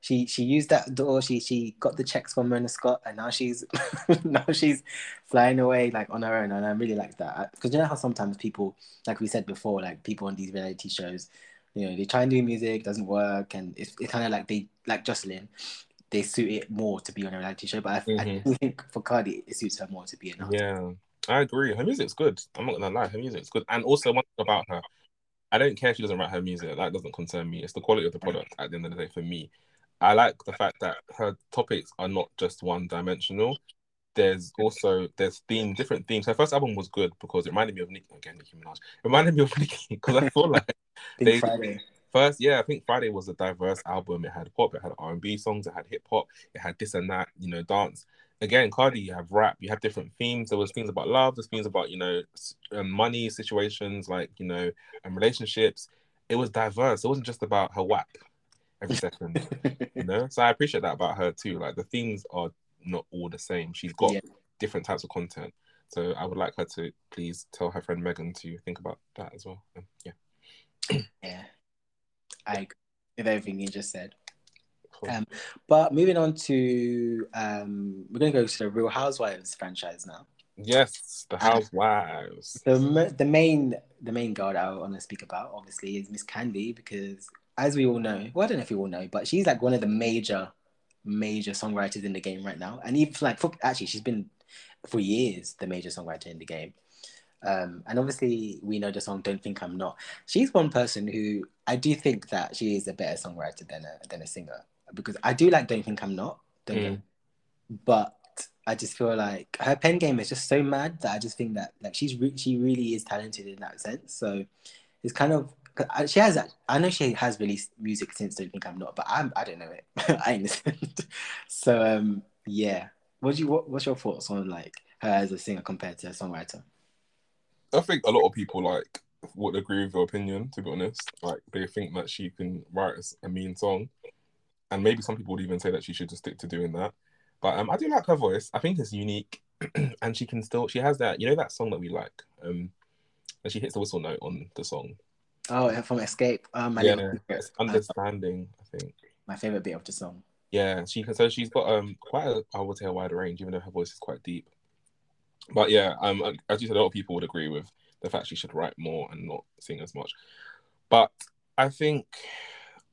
she she used that door. She she got the checks from Mona Scott, and now she's now she's flying away like on her own. And I really like that because you know how sometimes people, like we said before, like people on these reality shows. You know, they try and do music, doesn't work, and it's, it's kind of like they like Joseline they suit it more to be on a reality show. But I, I Mhm. do think for Cardi, it suits her more to be an artist. Yeah, I agree. Her music's good. I'm not gonna lie, her music's good. And also one thing about her, I don't care if she doesn't write her music. That doesn't concern me. It's the quality of the product at the end of the day for me. I like the fact that her topics are not just one dimensional. There's also there's theme different themes. Her first album was good because it reminded me of Nicki again, Nicki Minaj. It reminded me of Nicki because I feel like They- Friday. First, yeah, I think Friday was a diverse album. It had pop, it had R and B songs, it had hip hop, it had this and that, you know, dance. Again, Cardi, you have rap, you have different themes. There was things about love, there's things about you know, um, money situations, like you know, and relationships. It was diverse. It wasn't just about her whack every second, you know. So I appreciate that about her too. Like the themes are not all the same. She's got Yeah. different types of content. So I would like her to please tell her friend Megan to think about that as well. Um, yeah. yeah, I agree with everything you just said. Cool. Um, But moving on to, um, we're going to go to the Real Housewives franchise now. Yes, the housewives. The the main the main girl that I want to speak about obviously is Miss Kandi because as we all know, well I don't know if you all know, but she's like one of the major major songwriters in the game right now, and even like for, actually she's been for years the major songwriter in the game. Um, and obviously we know the song "Don't Think I'm Not." She's one person who I do think that she is a better songwriter than a than a singer because I do like "Don't Think I'm Not," don't Mm. but I just feel like her pen game is just so mad that I just think that like she's re- she really is talented in that sense. So it's kind of she has. I know she has released music since "Don't Think I'm Not," but I'm I don't know it. I ain't listened. so um yeah, what do you what, what's your thoughts on like her as a singer compared to a songwriter? I think a lot of people like would agree with your opinion. To be honest, like they think that she can write a mean song, and maybe some people would even say that she should just stick to doing that. But um, I do like her voice. I think it's unique, and she can still. She has that. You know that song that we like. Um, and she hits the whistle note on the song. Oh, from Escape. Um, my, yeah, favorite, it's understanding. I think. my favorite bit of the song. Yeah, she can. So she's got um quite a I would say a wide range, even though her voice is quite deep. But yeah, um, as you said, a lot of people would agree with the fact she should write more and not sing as much. But I think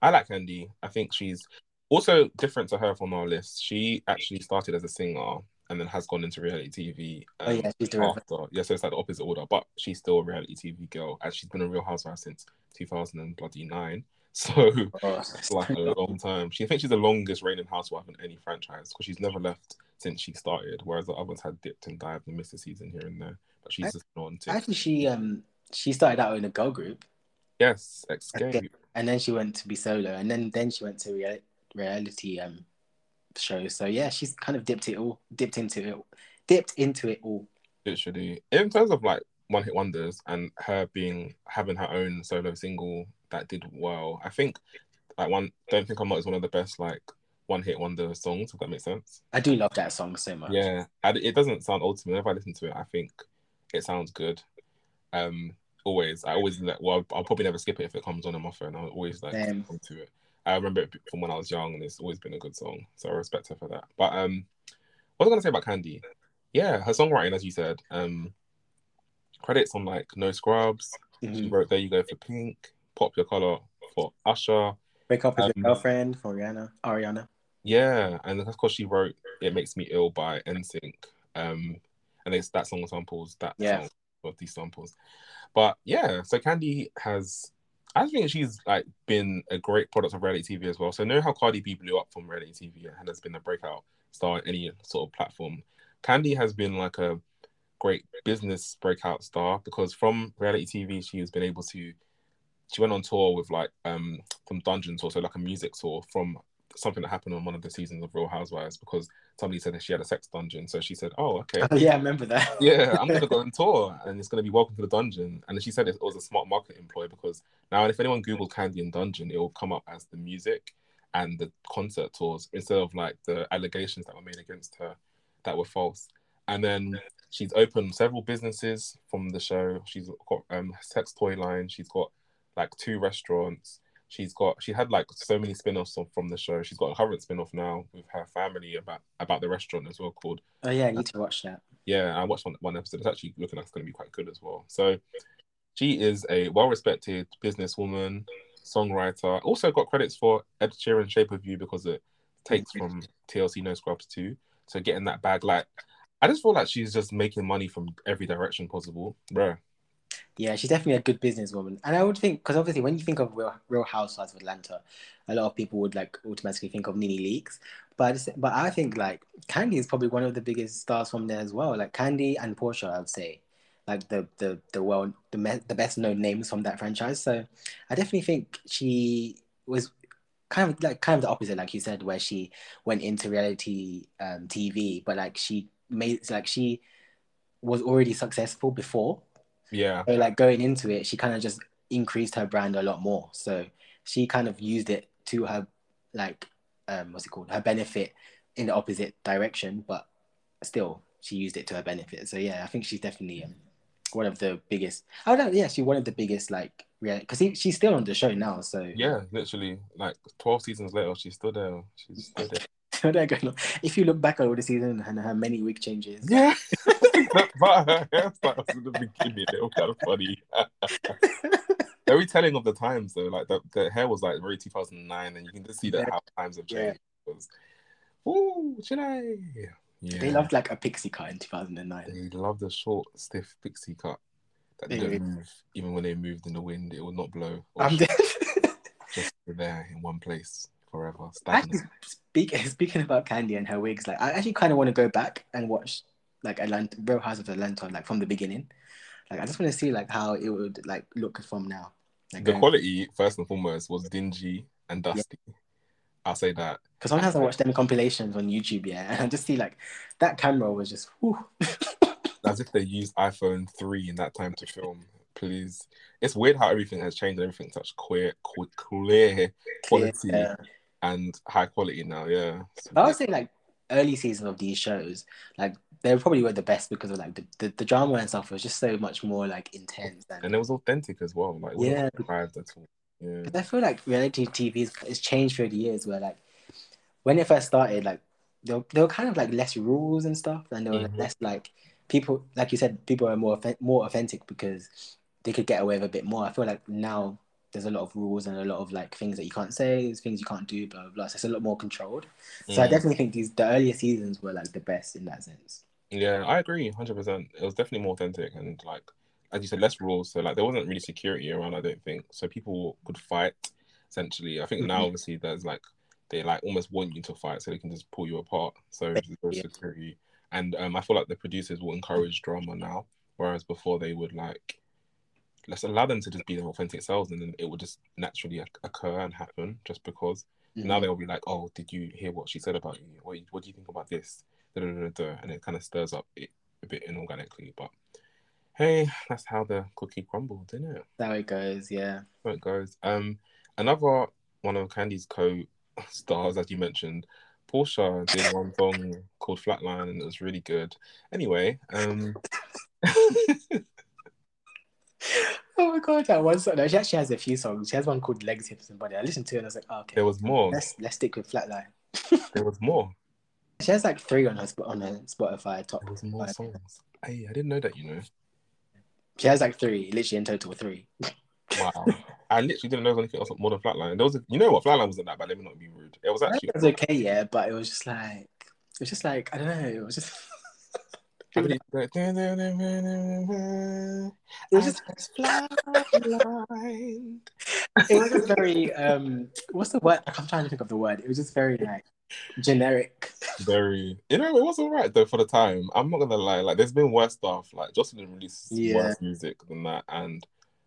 I like Kandi. I think she's also different to her from our list. She actually started as a singer and then has gone into reality TV. Oh um, yeah, she's the reverse. after. Yeah, so it's like the opposite order, but she's still a reality TV girl, and she's been a Real Housewife since 2009. So Oh, it's like a long time. She thinks she's the longest reigning housewife in any franchise because she's never left since she started, whereas the others had dipped and dived and missed a season here and there. But she's just on to Actually, she um she started out in a girl group, yes, and then she went to be solo, and then then she went to rea- reality um shows. So yeah, she's kind of dipped it all, dipped into it, dipped into it all. literally in terms of like one hit wonders and her being having her own solo single that did well i think like one don't think i'm not is one of the best like one hit wonder songs. If that makes sense. I do love that song so much. Yeah, it doesn't sound old to me. Whenever I listen to it, I think it sounds good. Um, always, I always like. Well, I'll probably never skip it if it comes on on my phone. I'll always like to it. I remember it from when I was young, and it's always been a good song. So I respect her for that. But um, what was I gonna say about Kandi? Yeah, her songwriting, as you said, um, credits on like No Scrubs. She Mhm. wrote "There You Go" for Pink, "Pop Your Collar" for Usher. Break up with Um, your girlfriend for Rihanna. Ariana. Yeah, and of course she wrote "It Makes Me Ill" by NSYNC. Um, and it's that song samples that Yeah. song of these samples. But yeah, so Kandi has. I think she's like been a great product of reality TV as well. So know how Cardi B blew up from reality TV and has been a breakout star on any sort of platform. Kandi has been like a great business breakout star because from reality TV she has been able to. She went on tour with like um from Dungeon tour, so like a music tour from something that happened on one of the seasons of Real Housewives because somebody said that she had a sex dungeon. So she said, "Oh, okay." Oh, yeah, I remember that. yeah, I'm gonna go on tour, and it's gonna be welcome to the dungeon. And she said it was a smart marketing ploy because now, if anyone Google Kandi and Dungeon, it will come up as the music and the concert tours instead of like the allegations that were made against her that were false. And then she's opened several businesses from the show. She's got um sex toy line. She's got like two restaurants. She's got she had like so many spin-offs from the show. She's got a current spin-off now with her family about about the restaurant as well called Oh yeah, I need to watch that. yeah, I watched one, one episode. It's actually looking like it's going to be quite good as well. So she is a well-respected businesswoman, songwriter. Also got credits for Ed Sheeran "Shape of You" because it takes from TLC No Scrubs too. So getting that bag, like I just feel like she's just making money from every direction possible, bro. Yeah, she's definitely a good businesswoman, and I would think because obviously when you think of Real, Real Housewives of Atlanta, a lot of people would like automatically think of NeNe Leakes, but I but I think like Kandi is probably one of the biggest stars from there as well. Like Kandi and Porsha, I would say, like the the the well the me- the best known names from that franchise. So I definitely think she was kind of like kind of the opposite, like you said, where she went into reality um, TV, but like she made like she was already successful before. Yeah, So like going into it, she kind of just increased her brand a lot more. So she kind of used it to her like um what's it called her benefit in the opposite direction, but still she used it to her benefit. So yeah, I think she's definitely um, one of the biggest. I don't. Yeah, she's one of the biggest like yeah, because she's still on the show now. So yeah, literally, like twelve seasons later, she's still there. She's still there. so they're going on. If you look back over the season and her many wig changes, Yeah, but her hairstyles in the beginning, they were kind of funny. very telling of the times though. Like the, the hair was like very 2009, and you can just see that Yeah. how times have changed. It was, Ooh, should I? Yeah. they loved like a pixie cut in 2009. They loved the short, stiff pixie cut that They didn't move. Even when they moved in the wind, it would not blow. I'm dead. just there in one place forever. Actually, speak, speaking about Kandi and her wigs, like I actually kind of want to go back and watch like Atlanta, Real House of Atlanta, like from the beginning. Like I just want to see like how it would like look from now. Like, The quality, first and foremost, was dingy and dusty. I'll say that. because sometimes I watch them compilations on YouTube, yeah, and I just see like that camera was just whew. as if they used iPhone 3 in that time to film. Please. It's weird how everything has changed. Everything's such clear, clear, clear quality Yeah. and high quality now. Yeah. But I would say like early season of these shows, like they probably were the best because of like the, the, the drama and stuff was just so much more like intense and And it was authentic as well. Like, Yeah. wasn't at all. Yeah. Because I feel like reality TV has, has changed through the years. Where like when it first started, like there, were- there were kind of like less rules and stuff, and there were Mhm. less like people, like you said, people are more more authentic because they could get away with a bit more. I feel like now there's a lot of rules and a lot of like things that you can't say, there's things you can't do, blah blah. blah. So it's a lot more controlled. So I Mm. definitely think these the earlier seasons were like the best in that sense. Yeah, I agree, hundred percent. It was definitely more authentic and like, as you said, less rules. So like, there wasn't really security around. I don't think so. People could fight. Essentially, I think now Mhm. obviously there's like they like almost want you to fight so they can just pull you apart. So Yeah. security, and um, I feel like the producers will encourage drama now, whereas before they would like let's allow them to just be their authentic selves, and then it will just naturally occur and happen just because. Now Mhm. they'll be like, "Oh, did you hear what she said about you? What, what do you think about this?" Da, da, da. And it kind of stirs up it a bit inorganically. But hey, that's how the cookie crumbled, isn't it? How it goes. Yeah. Where it goes. Um, another one of Kandi's co stars, as you mentioned. Porsha did one song called Flatline, and it was really good. Anyway, um, Oh my god, that one song. No, she actually has a few songs. She has one called Legs, Hips, and Body. I listened to it and I was like, oh, okay, there was more. let's let's stick with Flatline. There was more. She has like three on her on her Spotify top. There was more five. songs. Hey, I didn't know that. You know. She has like three, literally in total three. Wow. I literally didn't know there was anything else more than Flatline. There was, a, you know what, Flatline wasn't that bad. Let me not be rude. It was actually. it was okay, yeah, but it was just like it was just like I don't know. It was just I it really- was just Flatline. it was just very um what's the word? I'm trying to think of the word. It was just very like generic. Very, you know, it was alright though for the time. I'm not gonna lie. Like, there's been worse stuff. Like, Joseline released Yeah. worse music than that, and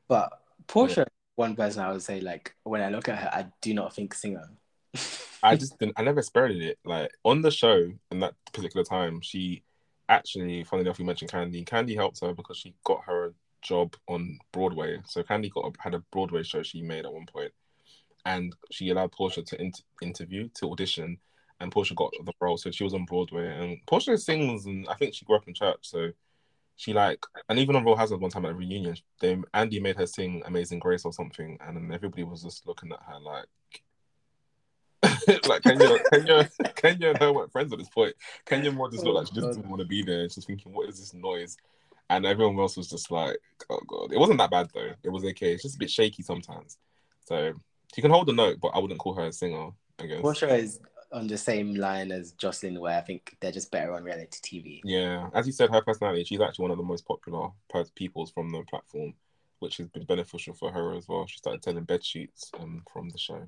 But Porsha, one person I would say like when I look at her, I do not think singer. I just didn't. I never experimented it. Like on the show in that particular time, she actually, funny enough, you mentioned Kandi. Kandi helped her because she got her a job on Broadway. So Kandi got a, had a Broadway show she made at one point, and she allowed Porsha to in- interview to audition, and Porsha got the role. So she was on Broadway, and Porsha sings, and I think she grew up in church, so. She like, and even on Real Housewives one time at a reunion, they Andy made her sing "Amazing Grace" or something, and everybody was just looking at her like, like Kenya, Kenya, Kenya and her weren't friends at this point. Kenya more just looked like she just didn't want to be there. She's thinking, what is this noise? And everyone else was just like, oh god. It wasn't that bad though. It was okay. It's just a bit shaky sometimes. So she can hold a note, but I wouldn't call her a singer. I guess. Porsha is on the same line as Joseline, where I think they're just better on reality TV. Yeah, as you said, her personality. She's actually one of the most popular peoples from the platform, which has been beneficial for her as well. She started telling bed sheets um, from the show.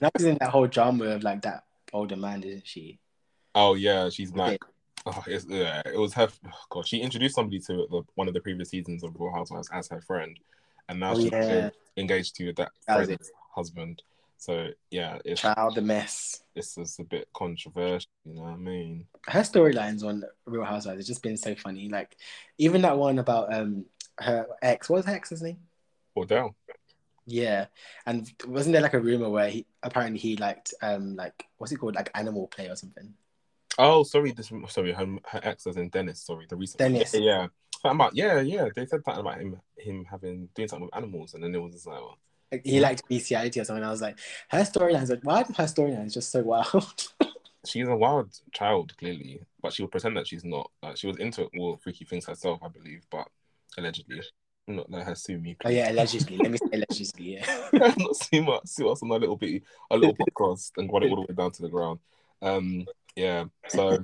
Now she's in that whole drama of like that older man, isn't she? Oh yeah, she's like, oh, yeah, it was her. Oh, God, she introduced somebody to the, one of the previous seasons of Real Housewives as her friend, and now Oh, she's yeah. engaged, to that, That friend's husband. So yeah, it's Child, the mess. it's just a bit controversial. You know what I mean? Her storylines on Real Housewives have just been so funny. Like even that one about um her ex. What was her ex's name? Kordell. Yeah, and wasn't there like a rumor where he apparently he liked um like what's it called like Animal Play or something? Oh, sorry, this sorry, her, her ex as in Dennis. Sorry, the recent Dennis. Yeah, yeah. Yeah, yeah. They said something about him him having doing something with animals, and then it was just like, well, Like, he liked bestiality or something. I was like, her storylines. Like, why her storylines just so wild? she's a wild child, clearly, but she will pretend that she's not. Like she was into all freaky things herself, I believe, but allegedly. Not let her sue me. oh yeah, allegedly. Let me say allegedly. Yeah. not sue us, sue us on a little bit, a little podcast, and got it all the way down to the ground. Um, yeah. So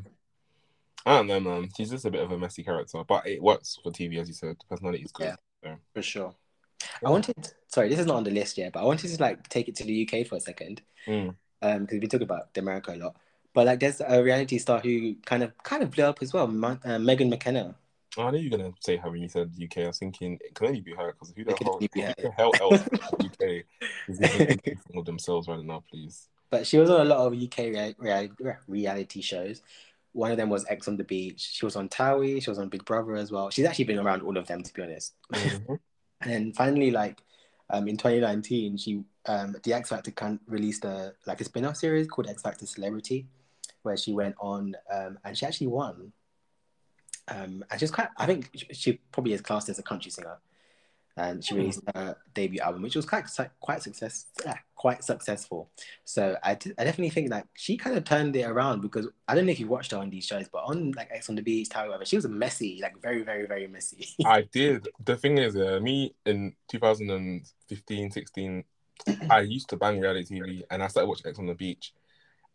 I don't know, man. She's just a bit of a messy character, but it works for TV, as you said. Personality is good. For sure. I wanted. Sorry, this is not on the list yet, but I wanted to like take it to the UK for a second. Mm. um because we talk about America a lot. But like, there's a reality star who kind of kind of blew up as well, Ma- uh, Megan McKenna. I knew you were gonna say her when you said UK. I was thinking it can only be her because who the It could hell, only be who the hell else UK is even thinking of themselves right now, please? But she was on a lot of UK rea- rea- reality shows. One of them was Ex on the Beach. She was on Towie. She was on Big Brother as well. She's actually been around all of them, to be honest. Mhm. And then finally, like um, in 2019, she um, the X Factor can released a like a spin-off series called X Factor Celebrity, where she went on um, and she actually won. Um, and she's quite, I think she- probably is classed as a country singer, and she released her debut album, which was quite quite success yeah, quite successful. So I, d- I definitely think that she kind of turned it around because I don't know if you watched her on these shows, but on like Ex on the Beach, Towie, whatever, she was messy, like very very very messy. I did. The thing is, uh, me in 2015, 16, I used to bang reality TV, and I started watching Ex on the Beach,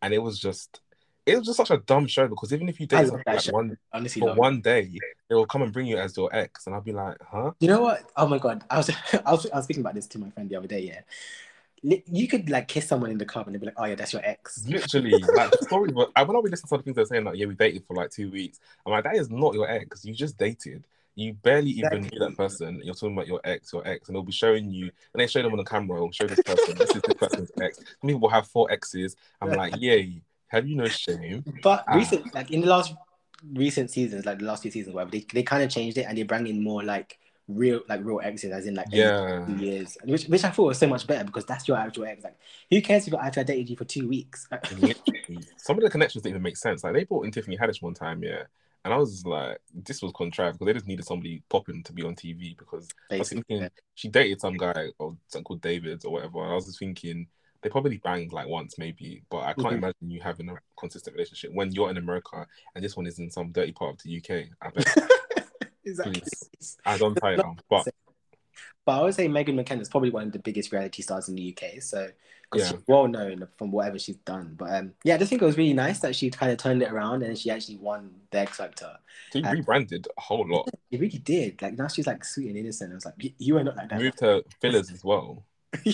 and it was just, it was just such a dumb show because even if you date someone like one Honestly, for one day, they will come and bring you as your ex, and I'll be like, huh? You know what? Oh my god, I was I was, I was speaking about this to my friend the other day. Yeah, you could like kiss someone in the club and they'd be like, "Oh yeah, that's your ex." Literally, like the story. Was, I when I would listen to the things they're saying, like, yeah, we dated for like two weeks. I'm like, that is not your ex. You just dated. You barely even knew that person. You're talking about your ex, your ex, and they'll be showing you. And they show them on the camera. It'll show this person. this is this person's ex. Some people have four exes. I'm like, yay. Have you no shame? But Ah. recent, like in the last recent seasons, like the last few seasons, whatever, they they kind of changed it and they bring in more like real like real exes, as in like Yeah. years, which which I thought was so much better because that's your actual ex. Like, who cares if after I dated you for two weeks? Some of the connections didn't even make sense. Like they brought in Tiffany Haddish one time, yeah. And I was like, this was contrived because they just needed somebody popping to be on TV because I was Basically, thinking she dated some guy or something called David or whatever. And I was just thinking they probably banged like once maybe, but I can't Mhm. imagine you having a consistent relationship when you're in America and this one is in some dirty part of the UK. I bet exactly. I don't it. But But I would say Megan McKenna is probably one of the biggest reality stars in the UK. So, because Yeah. she's well known from whatever she's done. But um, yeah, I just think it was really nice that she kind of turned it around and she actually won the X Factor. she Uh, rebranded a whole lot. She really did. Like now she's like sweet and innocent. I was like, "You- are not like that. Moved her fillers as well.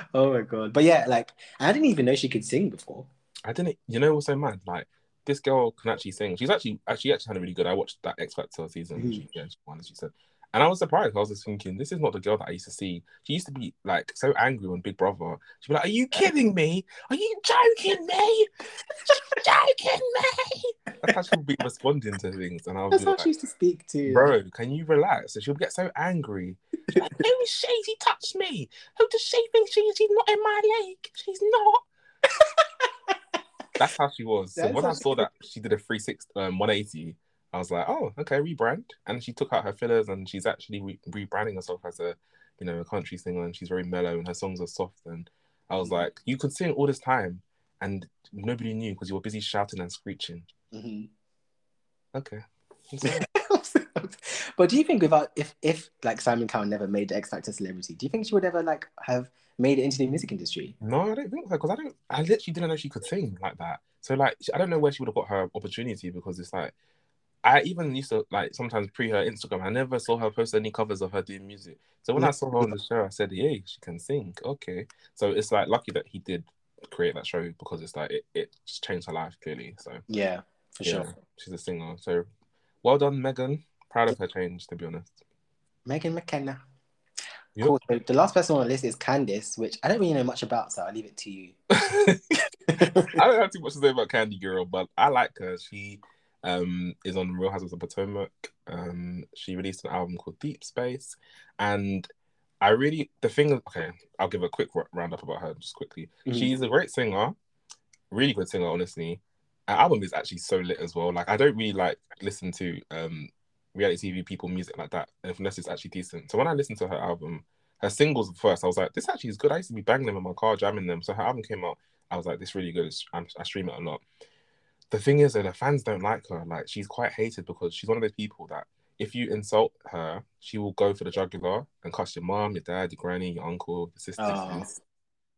oh my god! But yeah, like I didn't even know she could sing before. I didn't. You know what's so mad? Like this girl can actually sing. She's actually actually actually had a really good. I watched that X Factor season. Mhm. She, yeah, she won, as she said. And I was surprised. I was just thinking, this is not the girl that I used to see. She used to be like so angry when Big Brother. She'd be like, "Are you kidding me? Are you joking me? joking me?" That's how she would be responding to things. And I was That's how like, she used to speak to. "Bro, can you relax?" So she'll get so angry. Like, Who is she? She touched me. Who does she think she is? She's not in my league. She's not. That's how she was. So when I saw that she did a 360, um, 180, I was like, oh, okay, rebrand. And she took out her fillers and she's actually re- rebranding herself as a, you know, a country singer and she's very mellow and her songs are soft. And I was Mhm. like, you could sing all this time and nobody knew because you were busy shouting and screeching. Mhm. Okay. It's all right. but do you think without if if like Simon Cowell never made the X Factor celebrity, do you think she would ever like have made it into the music industry? no, I don't think so because I don't, I literally didn't know she could sing like that. So like, I don't know where she would have got her opportunity because it's like, I even used to like sometimes pre her Instagram. I never saw her post any covers of her doing music. So when I saw her on the show, I said, "Yay, she can sing." Okay, so it's like lucky that he did create that show because it's like it, it just changed her life clearly. So Yeah, for yeah, sure. she's a singer. So well done, Megan. Proud of her change, to be honest. Megan McKenna. Yep. Cool. So the last person on the list is Candiace, which I don't really know much about, so I'll leave it to you. I don't have too much to say about Candy Girl, but I like her. She um, is on Real Housewives of Potomac. Um, she released an album called Deep Space, and I really the thing. Okay, I'll give a quick roundup about her just quickly. Mhm. She's a great singer, really good singer, honestly. Her album is actually so lit as well. Like I don't really like listen to um reality TV people music like that unless it's actually decent. So when I listened to her album, her singles first, I was like, this actually is good. I used to be banging them in my car, jamming them. So her album came out, I was like, this really good. I, I stream it a lot. The thing is that the fans don't like her. Like she's quite hated because she's one of those people that if you insult her, she will go for the jugular and cuss your mom, your dad, your granny, your uncle, your sister. Oh.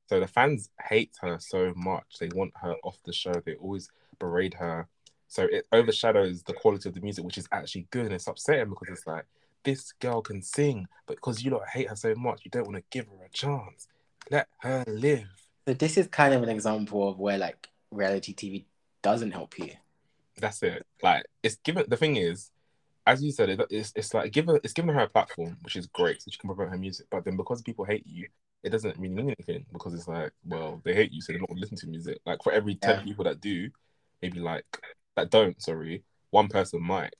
So the fans hate her so much. They want her off the show. They always berate her. So it overshadows the quality of the music, which is actually good. And it's upsetting because it's like, this girl can sing, but because you don't hate her so much, you don't want to give her a chance. Let her live. So this is kind of an example of where like reality TV doesn't help you. That's it. Like it's given. The thing is, as you said, it, it's it's like given it's given her a platform, which is great, so she can promote her music. But then because people hate you, it doesn't really mean anything because it's like, well, they hate you, so they're not gonna listen to music. Like for every ten Yeah. people that do, maybe like that don't. Sorry, one person might.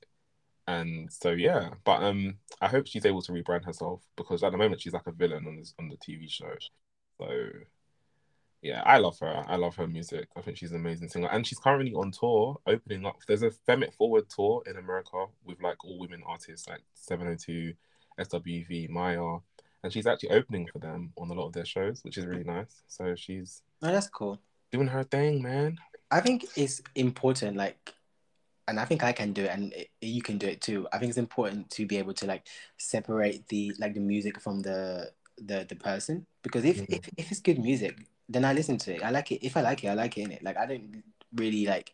And so yeah, but um, I hope she's able to rebrand herself because at the moment she's like a villain on this on the TV show. So yeah, I love her. I love her music. I think she's an amazing singer, and she's currently on tour, opening up. There's a Femme It Forward tour in America with like all women artists, like 702, SWV, Mya, and she's actually opening for them on a lot of their shows, which is really nice. So she's Oh, that's cool. doing her thing, man. I think it's important, like, and I think I can do it, and it, you can do it too. I think it's important to be able to like separate the like the music from the the the person because if Mhm. if, if it's good music, then I listen to it. I like it. If I like it, I like it in it. Like I don't really like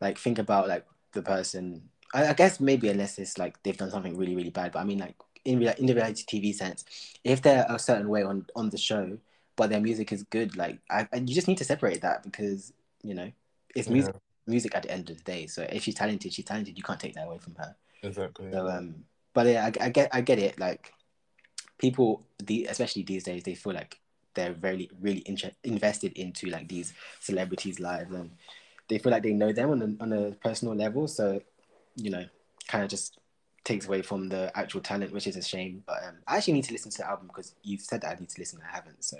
like think about like the person. I, I guess maybe unless it's like they've done something really really bad. But I mean like in real in the reality TV sense, if they're a certain way on on the show, but their music is good, like I, I you just need to separate that because you know it's music music at the end of the day. So if she's talented, she's talented. You can't take that away from her. Exactly. So um, but yeah, I, I get I get it. Like people, the especially these days, they feel like they're very really inter- invested into like these celebrities' lives, and they feel like they know them on a on a personal level. So you know, kind of just takes away from the actual talent, which is a shame. But um, I actually need to listen to the album because you've said that I need to listen. I haven't, so.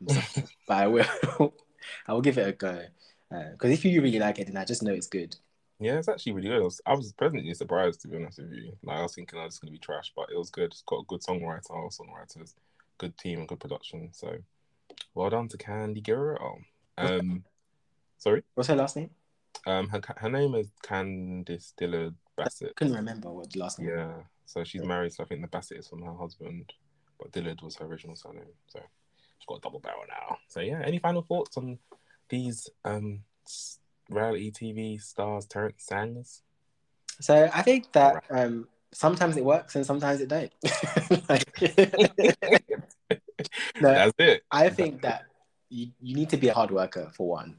but I will. I will give it a go because uh, if you really like it, then I just know it's good. Yeah, it's actually really good. I was, I was pleasantly surprised to be honest with you. Like I was thinking I was going to be trash, but it was good. It's got a good songwriter, songwriters, good team, and good production. So, well done to Candy Guerrero. Um, sorry, what's her last name? Um, her her name is Candiace Dillard Bassett. I couldn't remember what the last name. Yeah, so she's married. So I think the Bassett is from her husband, but Dillard was her original surname. So she's got a double barrel now. So yeah, any final thoughts on these um reality TV stars Terrence singers? So I think that um sometimes it works and sometimes it don't. no, That's it. I think that you, you need to be a hard worker for one.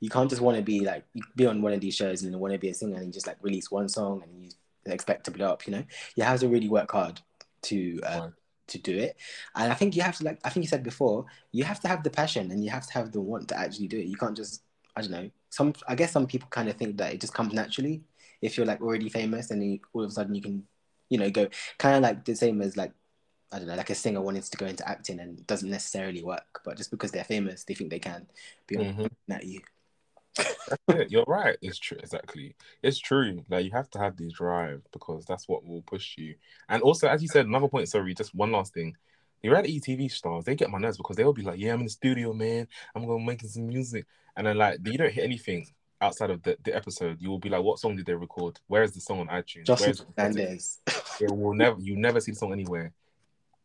You can't just want to be like be on one of these shows and want to be a singer and you just like release one song and you expect to blow up. You know, you have to really work hard to uh, right. to do it. And I think you have to like I think you said before, you have to have the passion and you have to have the want to actually do it. You can't just I don't know. Some I guess some people kind of think that it just comes naturally if you're like already famous and you, all of a sudden you can, you know, go kind of like the same as like I don't know, like a singer wanting to go into acting and doesn't necessarily work, but just because they're famous, they think they can be mm-hmm. at you. You're right. It's true. Exactly. It's true. Like you have to have this drive because that's what will push you. And also, as you said, another point. Sorry, just one last thing. The reality TV stars, they get my nerves because they'll be like, "Yeah, I'm in the studio, man. I'm going to make some music," and then like you don't hear anything outside of the, the episode, you will be like, "What song did they record? Where is the song on iTunes?" Joseline Hernandez. It will never. You never see the song anywhere.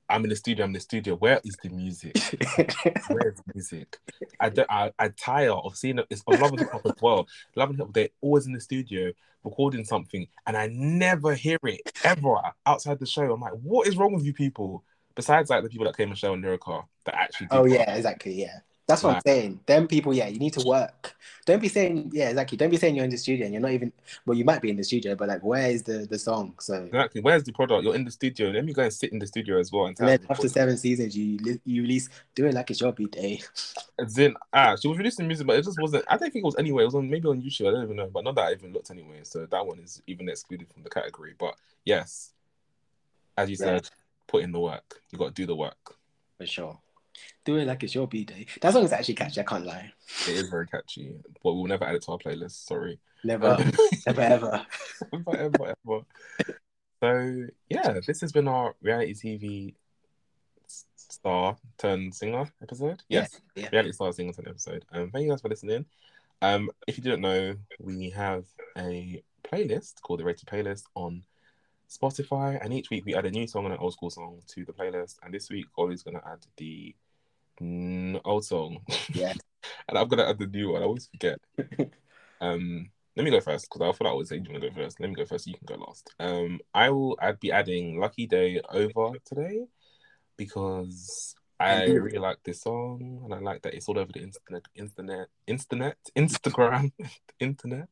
I'm in the studio. I'm in the studio. Where is the music? Where is the music? I don't. I, I tire of seeing it. It's on Love and Hip Hop as well. Love and Hip Hop. They're always in the studio recording something, and I never hear it ever outside the show. I'm like, what is wrong with you people? Besides, like the people that came and show in Lyrica that actually. Oh yeah, exactly. Yeah. That's what I'm saying. Them people, yeah, you need to work. Don't be saying, yeah, exactly. Don't be saying you're in the studio and you're not even. Well, you might be in the studio, but like, where is the the song? So exactly, where's the product? You're in the studio. Let me go and sit in the studio as well. And, and then after seven seasons, you you release do it like it's your day. As in, ah, she was releasing music, but it just wasn't. I don't think it was anyway. It was on maybe on YouTube. I don't even know, but not that I even looked anyway. So that one is even excluded from the category. But yes, as you said, put in the work. You got to do the work for sure. Do it like it's your B day. That song is actually catchy. I can't lie. It is very catchy, but we'll never add it to our playlist. Sorry. Never, um, never, ever, never, ever, ever. So yeah, this has been our reality TV star turn singer episode. Yes, yeah. reality star singer turn episode. Um, thank you guys for listening. Um, if you didn't know, we have a playlist called the Rated Playlist on Spotify, and each week we add a new song and an old school song to the playlist. And this week, Olly's gonna add the old song. Yeah. and I've got to add the new one. I always forget. um, let me go first because I thought I always say you want to go first. Let me go first. You can go last. Um, I will. I'd be adding "Lucky Day" over today because I really like this song and I like that it's all over the internet, internet, internet, Instagram, internet,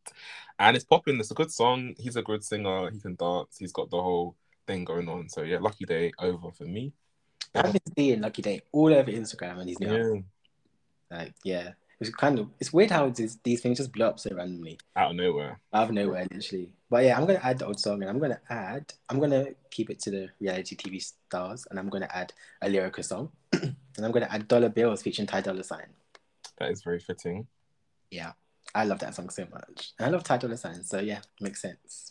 and it's popping. It's a good song. He's a good singer. He can dance. He's got the whole thing going on. So yeah, Lucky Day" over for me. I've been seeing Lucky Day all over Instagram and he's new. Yeah. Like yeah, it's kind of it's weird how this, these things just blow up so randomly out of nowhere. Out of nowhere, literally. But yeah, I'm gonna add the old song and I'm gonna add. I'm gonna keep it to the reality TV stars and I'm gonna add a lyrical song and I'm gonna add Dollar Bills featuring Ty Dolla Sign. That is very fitting. Yeah, I love that song so much. And I love Ty Dolla Sign, so yeah, makes sense.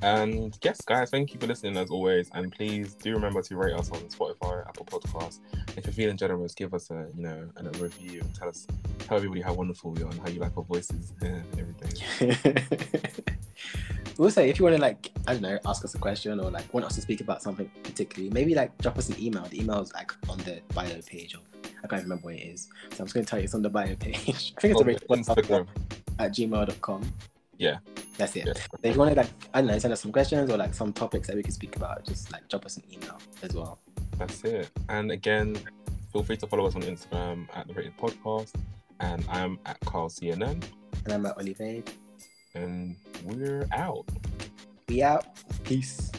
And yes, guys, thank you for listening as always. And please do remember to rate us on Spotify, Apple Podcasts. If you're feeling generous, give us a you know a review and tell us tell everybody how wonderful we are and how you like our voices and everything. also, if you want to like I don't know, ask us a question or like want us to speak about something particularly, maybe like drop us an email. The email is like on the bio page of I can't remember what it is. So I'm just gonna tell you it's on the bio page. I think it's oh, a Instagram at gmail.com. Yeah. That's it. Yeah. if you want to like, I don't know, send us some questions or like some topics that we could speak about, just like drop us an email as well. That's it. And again, feel free to follow us on Instagram at the Rated Podcast. And I'm at Carl CNN. And I'm at Olly Vade. And we're out. We out. Peace.